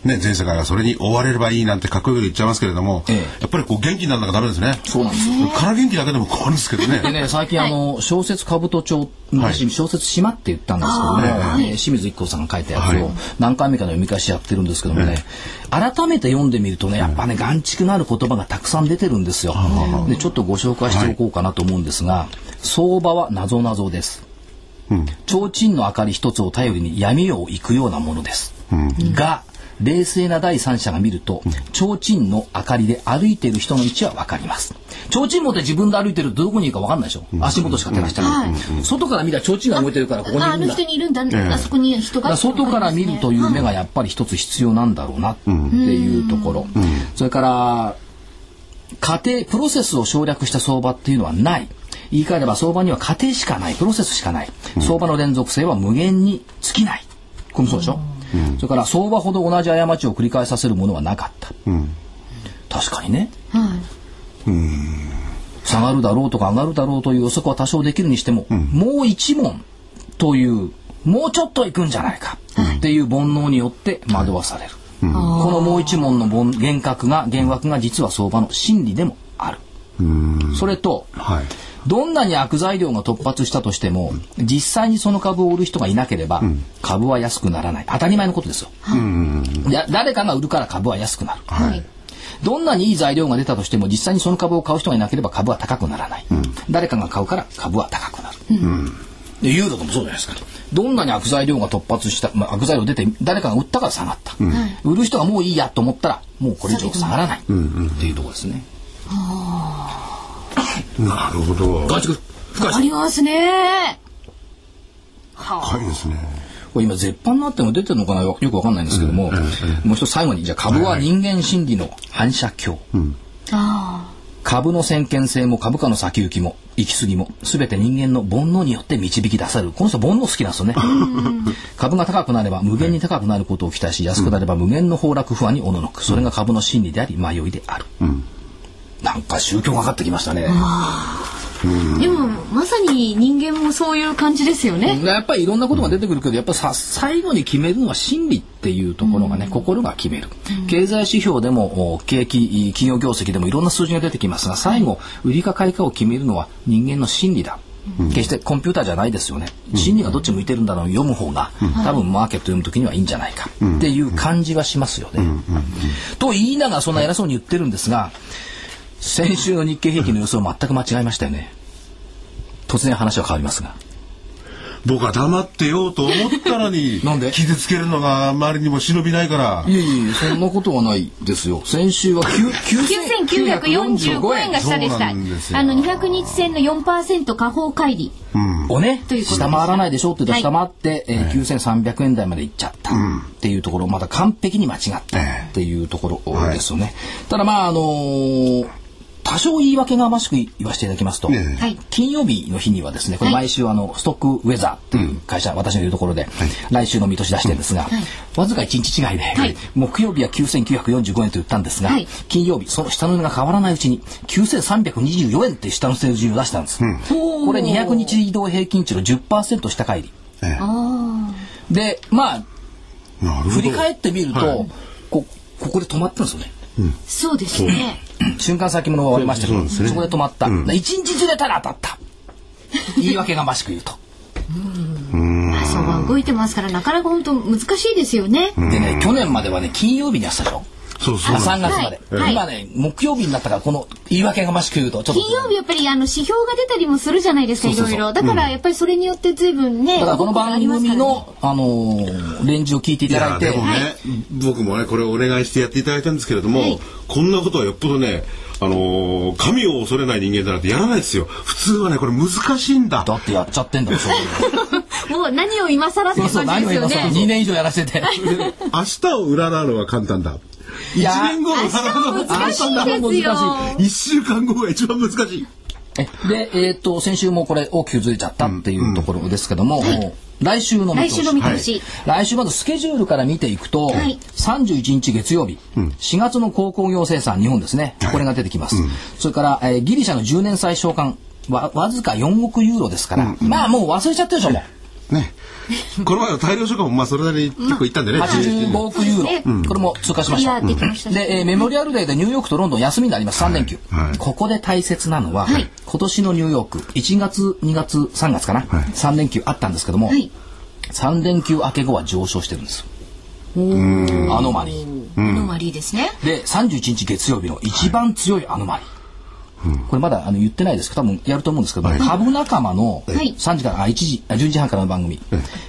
ね全世界がそれに追われればいいなんてかっこよく言っちゃいますけれども、やっぱりこう元気にならなきゃダメですね。そうなんです。よ。から元気だけでも困るんですけどね。でね最近あの小説兜町昔小説島って言ったんですけども、えー清水一行さんが書いたやつを何回目かの読み返しやってるんですけどもね、改めて読んでみるとねやっぱね眼蓄のある言葉がたくさん出てるんですよ。でちょっとご紹介しておこうかなと思うんですが、相場は謎々です。提灯の明かり一つを頼りに闇を行くようなものです。が冷静な第三者が見ると、提灯の明かりで歩いている人の位置は分かります。提灯持って自分で歩いてるとどこにいるか分かんないでしょ？足元しか照らしてない。外から見たら提灯が動いてるからここにいああのるんだ。人にいるんだ、あそこに人が。だから外から見るという目がやっぱり一つ必要なんだろうなっていうところ。それから、過程、プロセスを省略した相場っていうのはない。言い換えれば相場には過程しかない、プロセスしかない。相場の連続性は無限に尽きない。これもそうでしょ、それから相場ほど同じ過ちを繰り返させるものはなかった。確かにね。下がるだろうとか上がるだろうという予測は多少できるにしても、もう一問というもうちょっといくんじゃないかっていう煩悩によって惑わされる、このもう一問の凡幻覚が幻惑が実は相場の真理でもある。それと、はい。どんなに悪材料が突発したとしても、実際にその株を売る人がいなければ、株は安くならない。当たり前のことですよ、や誰かが売るから株は安くなる、はい。どんなにいい材料が出たとしても実際にその株を買う人がいなければ株は高くならない、誰かが買うから株は高くなる、でユーロでもそうじゃないですか。どんなに悪材料が突発した、まあ、悪材料出て誰かが売ったから下がった、売る人がもういいやと思ったらもうこれ以上下がらない。っていうところですねなるほど。外畜深いですありますね。深いですね。これ今絶版になっても出てるのかな？よくわかんないんですけども、もう一つ最後にじゃあ株は人間心理の反射鏡、あ株の先見性も株価の先行きも行き過ぎも全て人間の煩悩によって導き出される。この人煩悩好きなんですよね。株が高くなれば無限に高くなることを期待し安くなれば無限の崩落不安におののく。それが株の心理であり迷いである、なんか宗教がかかってきましたね、あ。でも、まさに人間もそういう感じですよね。やっぱりいろんなことが出てくるけど、やっぱさ最後に決めるのは心理っていうところがね、心が決める、経済指標でもお景気企業業績でもいろんな数字が出てきますが最後売りか買いかを決めるのは人間の心理だ。決してコンピューターじゃないですよね。心理がどっち向いてるんだろう読む方が、多分マーケット読む時にはいいんじゃないか。っていう感じはしますよね。と言いながらそんな偉そうに言ってるんですが、先週の日経平均の予想全く間違えましたよね。突然話は変わりますが。僕は黙ってようと思ったのに なんで？傷つけるのがあまりにも忍びないから。いやいやそんなことはないですよ。先週は9945円が下でした。あの、200日線の4%下方乖離。をね？ということでした。下回らないでしょ？うって言うとはい。下回って、えー9300円台まで行っちゃった。っていうところまた完璧に間違った。っていうところですよね。ただまああのー多少言い訳がましく言わせていただきますと、ねはい。金曜日の日にはですね、これ毎週あの、ストックウェザーっていう会社、私のいるところで、来週の見通し出してるんですが、わずか1日違いで、はい。木曜日は9945円と言ったんですが、はい。金曜日、その下の値が変わらないうちに、9324円っていう下の数字を出したんです。これ200日移動平均値の10%下返り。ええ。あで、まあ、振り返ってみると、はい。こここで止まったんですよね。あ、そうですね。瞬間先物が終わりましたけど、そこで止まった。一日中でたら当たった。言い訳がましく言うと。相場動いてますから、なかなか本当難しいですよね。でね、去年まではね、金曜日にやたでしょ。そうそう。あ3月まで、はい今ね、木曜日になったから、この言い訳がましく言うと、ちょっと。金曜日やっぱりあの指標が出たりもするじゃないですか、いそうそう。そうろいろ。だからやっぱりそれによって随分ね、だからこの番組の、あのーレンジを聞いていいただいて、やでもね、僕もねこれをお願いしてやっていただいたんですけれども、はい。こんなことはよっぽどねあのー神を恐れない人間だなんてやらないですよ。普通はねこれ難しいんだ。だってやっちゃってんだもん、そういうのもう何を今更ってそうそう、感じですよ何を今更2ね。年以上やらせて。明日を占うのは簡単だ1年後のは難しいですよ。1週間後が一番難しいえで、えーっと、先週もこれ大きくずれちゃったっていうところですけども、来週の見通し来週の見通し。来週まずスケジュールから見ていくと、はい31日月曜日、4月の鉱工業生産日本ですね、これが出てきます、それから、えーギリシャの10年債償還わわずか4億ユーロですから、まあもう忘れちゃってるでしょもうね。この前の大量書館もまあそれなりに結構行ったんでね。85億ユねーロ、これも通過しました。いや出てました。ねで、えーメモリアルデーでニューヨークとロンドン休みになります。3連休、はい。ここで大切なのは、はい。今年のニューヨーク1月2月3月かな、3連休あったんですけども、はい。3連休明け後は上昇してるんです。よアノマリー。アノマリーですね。で31日月曜日の一番強いアノマリー、これまだあの言ってないです。けど多分やると思うんですけど、株仲間のはい。3時からあ1時あ12時半からの番組、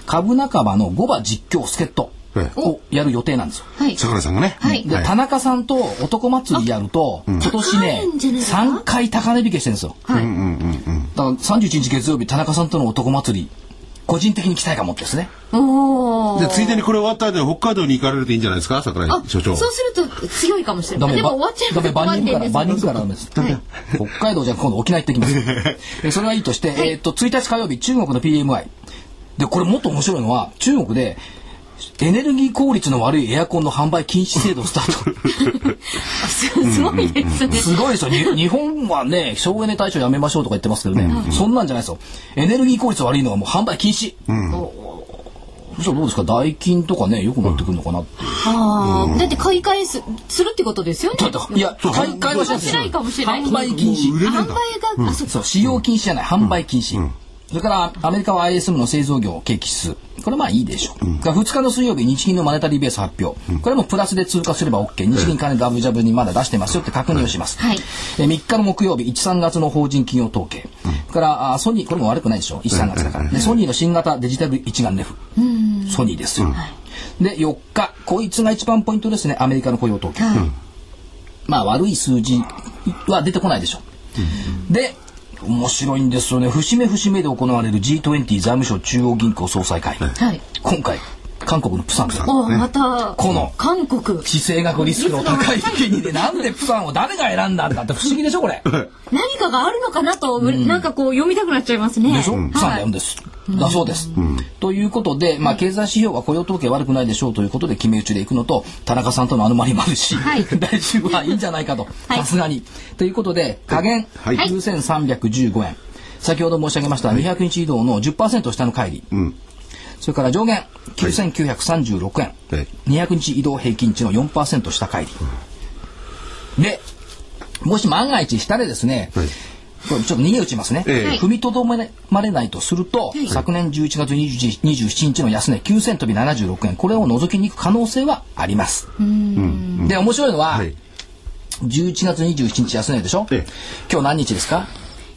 株仲間の5番実況助っ人ええ。をやる予定なんですよ。はい。桜井さんがね。はい。で、田中さんと男祭りやると、今年ね高い。んじゃないですか3回高値引けしてるんですよ。はい。だから31日月曜日田中さんとの男祭り個人的に期待感持ってですね。で、ついでにこれ終わった後に北海道に行かれるといいんじゃないですか、桜井あ、所長。そうすると強いかもしれない。でも終わっちゃうダメ、万人から、万人からら。ダメです。北海道じゃ今度沖縄行ってきます。えそれはいいとして、えっと、1日火曜日、中国の PMI。で、これもっと面白いのは、中国で、エネルギー効率の悪いエアコンの販売禁止制度スタート。すごいですね。すごいですよ。に日本はね、省エネ対象やめましょうとか言ってますけどね、そんなんじゃないですよ。エネルギー効率悪いのはもう販売禁止。そしたらどうですか？代金とかね、良くなってくるのかなって。ああ、だって買い替えすするってことですよね。いや、買い替えはしないですしないかもしれない販売禁止。販売が、うそう、使用禁止じゃない、販売禁止。それから、アメリカは ISM の製造業景気指数。これまあいいでしょう。2日の水曜日、日銀のマネタリーベース発表。これもプラスで通過すれば OK。日銀金ダブジャブにまだ出してますよって確認をします。はいえー3日の木曜日、1、3月の法人企業統計。それから、あソニー、これも悪くないでしょ。1、3月だから。で、ソニーの新型デジタル一眼レフ。ソニーですよ。で、4日、こいつが一番ポイントですね。アメリカの雇用統計。はい。まあ悪い数字は出てこないでしょう。で、面白いんですよね。節目節目で行われる G20 財務省中央銀行総裁会。はい。今回、韓国のプサンです。おまた、この韓国。地政学リスクの高い国でなんでプサンを誰が選んだんだって不思議でしょこれ。何かがあるのかなと、なんかこう読みたくなっちゃいますね。でしょ、プサンでやるんです。だそうです。ということで、まあ、経済指標は雇用統計悪くないでしょうということで決め打ちでいくのと、田中さんとのアノマリもあるし、はい。来週はいいんじゃないかと、はい。さすがに。ということで、加減、はい。9315円。先ほど申し上げました200日移動の10%下の乖離。それから上限、9936円。はい。200日移動平均値の4%下乖離。で、もし万が一下でですね、はいこれちょっと逃げ打ちますね。ええ。踏みとどまれないとすると、昨年11月20 27日の安値9000飛び76円、これを除きに行く可能性はあります。で、面白いのは、はい。11月27日安値でしょ、ええ。今日何日ですか？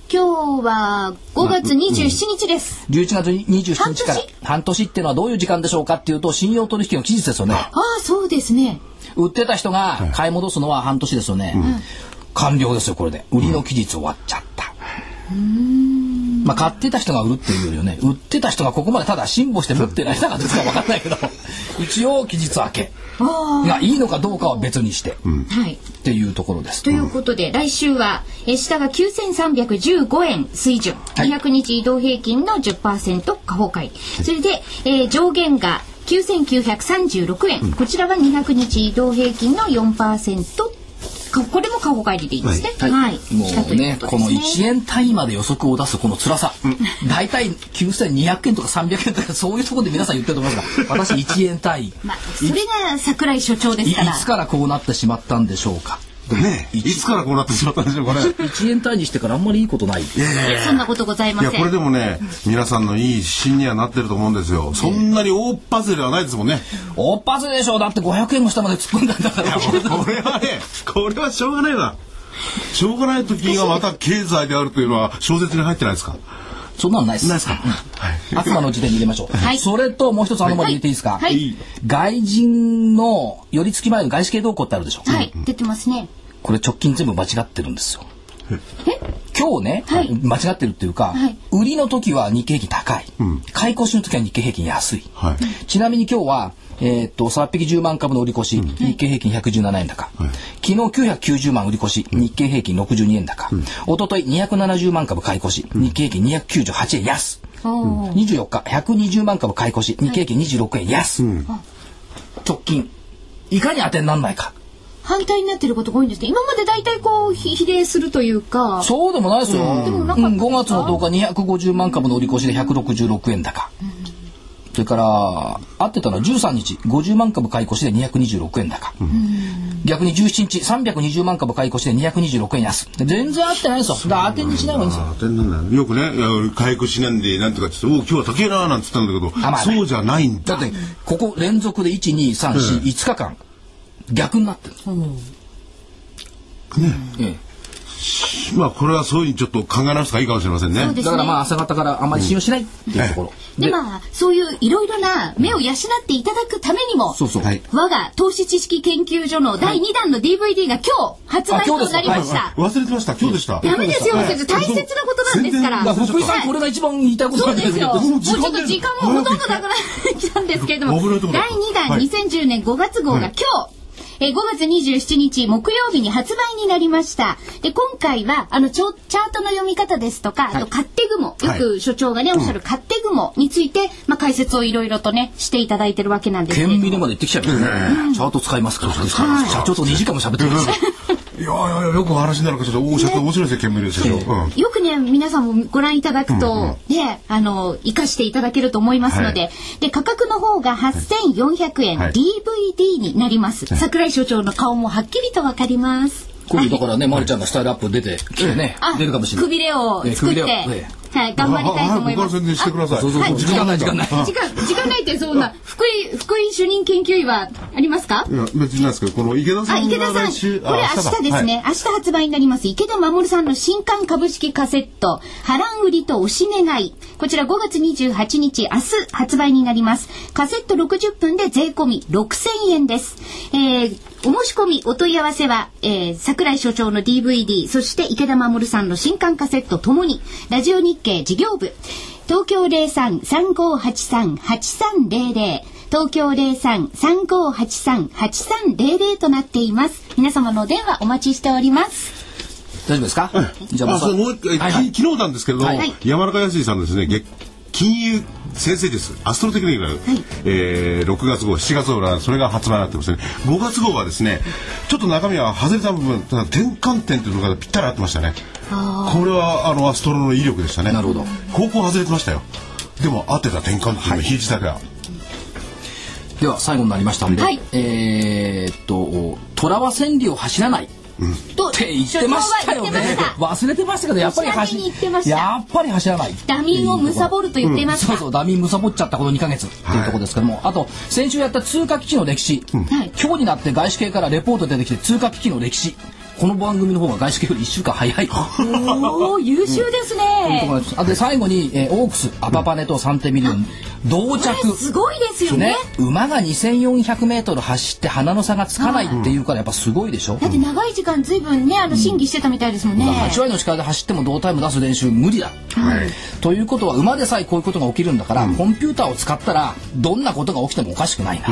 今日は5月27日です。11月27日から半半年っていうのはどういう時間でしょうかっていうと信用取引の期日ですよね。ああ、そうですね。売ってた人が買い戻すのは半年ですよね、完了ですよこれで。売りの期日終わっちゃった、まあ買ってた人が売るっていうよりはね売ってた人がここまでただ辛抱して持ってない人がですか分かんないけど一応期日明けがいいのかどうかは別にして、はい。っていうところです。ということで、来週は、えー下が9315円水準、はい。200日移動平均の10%下方改。それで、えー上限が9936円、こちらは200日移動平均の4%かこれも過去返りでいいですね。はい。もしたとうねいうこの1円単位まで予測を出すこの辛さ、大体9200円とか300円とかそういうところで皆さん言ってると思いますが 私1円単位まあ、それが桜井所長でいいすから。つからこうなってしまったんでしょうかねいつからこうなってしまったんでしょうかね。1円単位にしてからあんまりいいことないそんなことございまいや、せん。これでもね、皆さんのいい指針にはなってると思うんですよ。そんなに大っぱずではないですもんね。おっぱずでしょだって500円も下まで突っ込んだんだからこれはね、これはしょうがないな。しょうがない時がまた経済であるというのは小説に入ってないですか？そんなのないです。ないですか？うん。悪魔の時点に入れましょう、はい。それともう一つあのまで入れていいですか、はい。はい。外人の寄り付き前の外資系動向ってあるでしょ、はい、出てますね。これ直近全部間違ってるんですよ。今日ね、はい。間違ってるっていうか、はい。売りの時は日経平均高い、買い越しの時は日経平均安い、はい。ちなみに今日は、えーっと3匹10万株の売り越し、日経平均117円高、昨日990万売り越し、日経平均62円高、一昨日270万株買い越し、日経平均298円安、おー。24日120万株買い越し日経平均26円安、直近いかに当てにならないか。反対になってることが多いんですけど今まで大体こうひ比例するというか。そうでもないですよ。うん、でもなかった5月の10日250万株の売り越しで166円高。それから、合ってたのは13日、50万株買い越しで226円高。逆に17日、320万株買い越しで226円安。で全然合ってないですよ。だ当てにしない方がいいんですよ。ん。だよくね買い越しなんでなんとかって言ってお今日は高えななんつったんだけどあまあそうじゃないんだ。だって、ここ連続で1、2、3、4、5日間、逆になってる。ええまあこれはそういうふうにちょっと考え直した方がいいかもしれませんね。そうですだからまあ朝方からあまり信用しないっていうところ。でまあそういういろいろな目を養っていただくためにもそうそう。はい。我が投資知識研究所の第2弾の DVD が今日発売となりました。忘れてました。今日でした。ダメですよ、先生。大切なことなんですから。だから福井さん、これが一番言いたいことそなですけどうんですよ。もうちょっと時間もほとんどなくなってきたんですけれども、第2弾はい。2010年5月号が今日、えー5月27日木曜日に発売になりました。で、今回は、あの、チャートの読み方ですとか、あと、勝手雲、よく所長がね、おっしゃる勝手雲について、まあ、解説をいろいろとね、していただいてるわけなんですけれども。県民まで行ってきちゃいますね。チャート使いますから。社長と2時間も喋ってるんですよ。いやいやよくお話になるかちょっとお社長面白いですね県民ですけよくね、皆さんもご覧いただくと、ね、あの、活かしていただけると思いますので、はで、価格の方が8400円、はい。DVD になります。桜井所長の顔もはっきりとわかります。今度だからね、まるちゃんがスタイルアップ出てね、あ、出るかもしれない。くびれを作って、はい、頑張りたいと思います。ああ僕から宣伝してください。時間ない。時間ない。時間、時間ないってそんな、福井、福井主任研究員はありますか？いや別になんですけどこの池田さあ、ん池田さん、これ明日ですね、明日発売になります、池田守さんの新刊株式カセット、波乱売りと押し願い。こちら5月28日、明日発売になります。カセット60分で税込み6000円です。えーお申し込み、お問い合わせは、えー、桜井所長の DVD、そして池田守さんの新刊カセットともに、ラジオ日経事業部、東京03-3583-8300東京03-3583-8300となっています。皆様のお電話お待ちしております。大丈夫ですか？じゃああそうもう一回、はいはいき昨日なんですけれども、はい山中康さんですね月金融先生です。アストロテクニカル、えー、6月号7月号はそれが発売になってますね。5月号はですねちょっと中身は外れた部分ただ転換点というのがぴったり合ってましたね。これはあのアストロの威力でしたね。なるほど。高校外れてましたよ。でも合ってた転換点の比率だけは、では最後になりましたんで、はい。えーっと、虎は千里を走らない。とって言ってましたよね。忘れてましたけど、やっぱり走おしゃれに言ってました。やっぱり走らない。ダミーを貪ると言っていました。そうそう、ダミーむさぼっちゃったこの2ヶ月っていうところですけども、あと、先週やった通貨基地の歴史、はい。今日になって外資系からレポート出てきて通貨基地の歴史、この番組の方が外資系より1週間早い。おお優秀ですね。あで最後に、えーオークスアパパネとサンテミリオン。同着。すごいですよね。ね。馬が2400メートル走って鼻の差がつかないっていうからやっぱすごいでしょ、だって長い時間ずいぶんね、あの審議してたみたいですもんね。8割の力で走っても同タイム出す練習無理だ、ということは馬でさえこういうことが起きるんだから、コンピューターを使ったらどんなことが起きてもおかしくないな、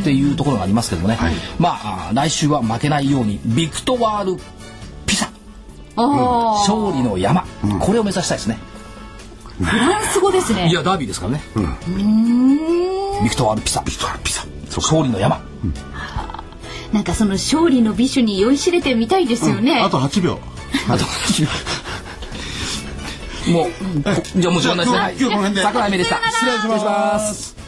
っていうところがありますけどもね、まああー来週は負けないようにビクトワール・ピサ。おー。勝利の山、これを目指したいですね。フランス語ですね。いやダービーですからね、ビクトワール・ピサ。ビクトワールピサ。勝利の山。なんかその勝利の美酒に酔いしれてみたいですよね。あと8秒。あと もうこじゃあもう時間ないですね、今日この辺で。桜井明でした。失礼します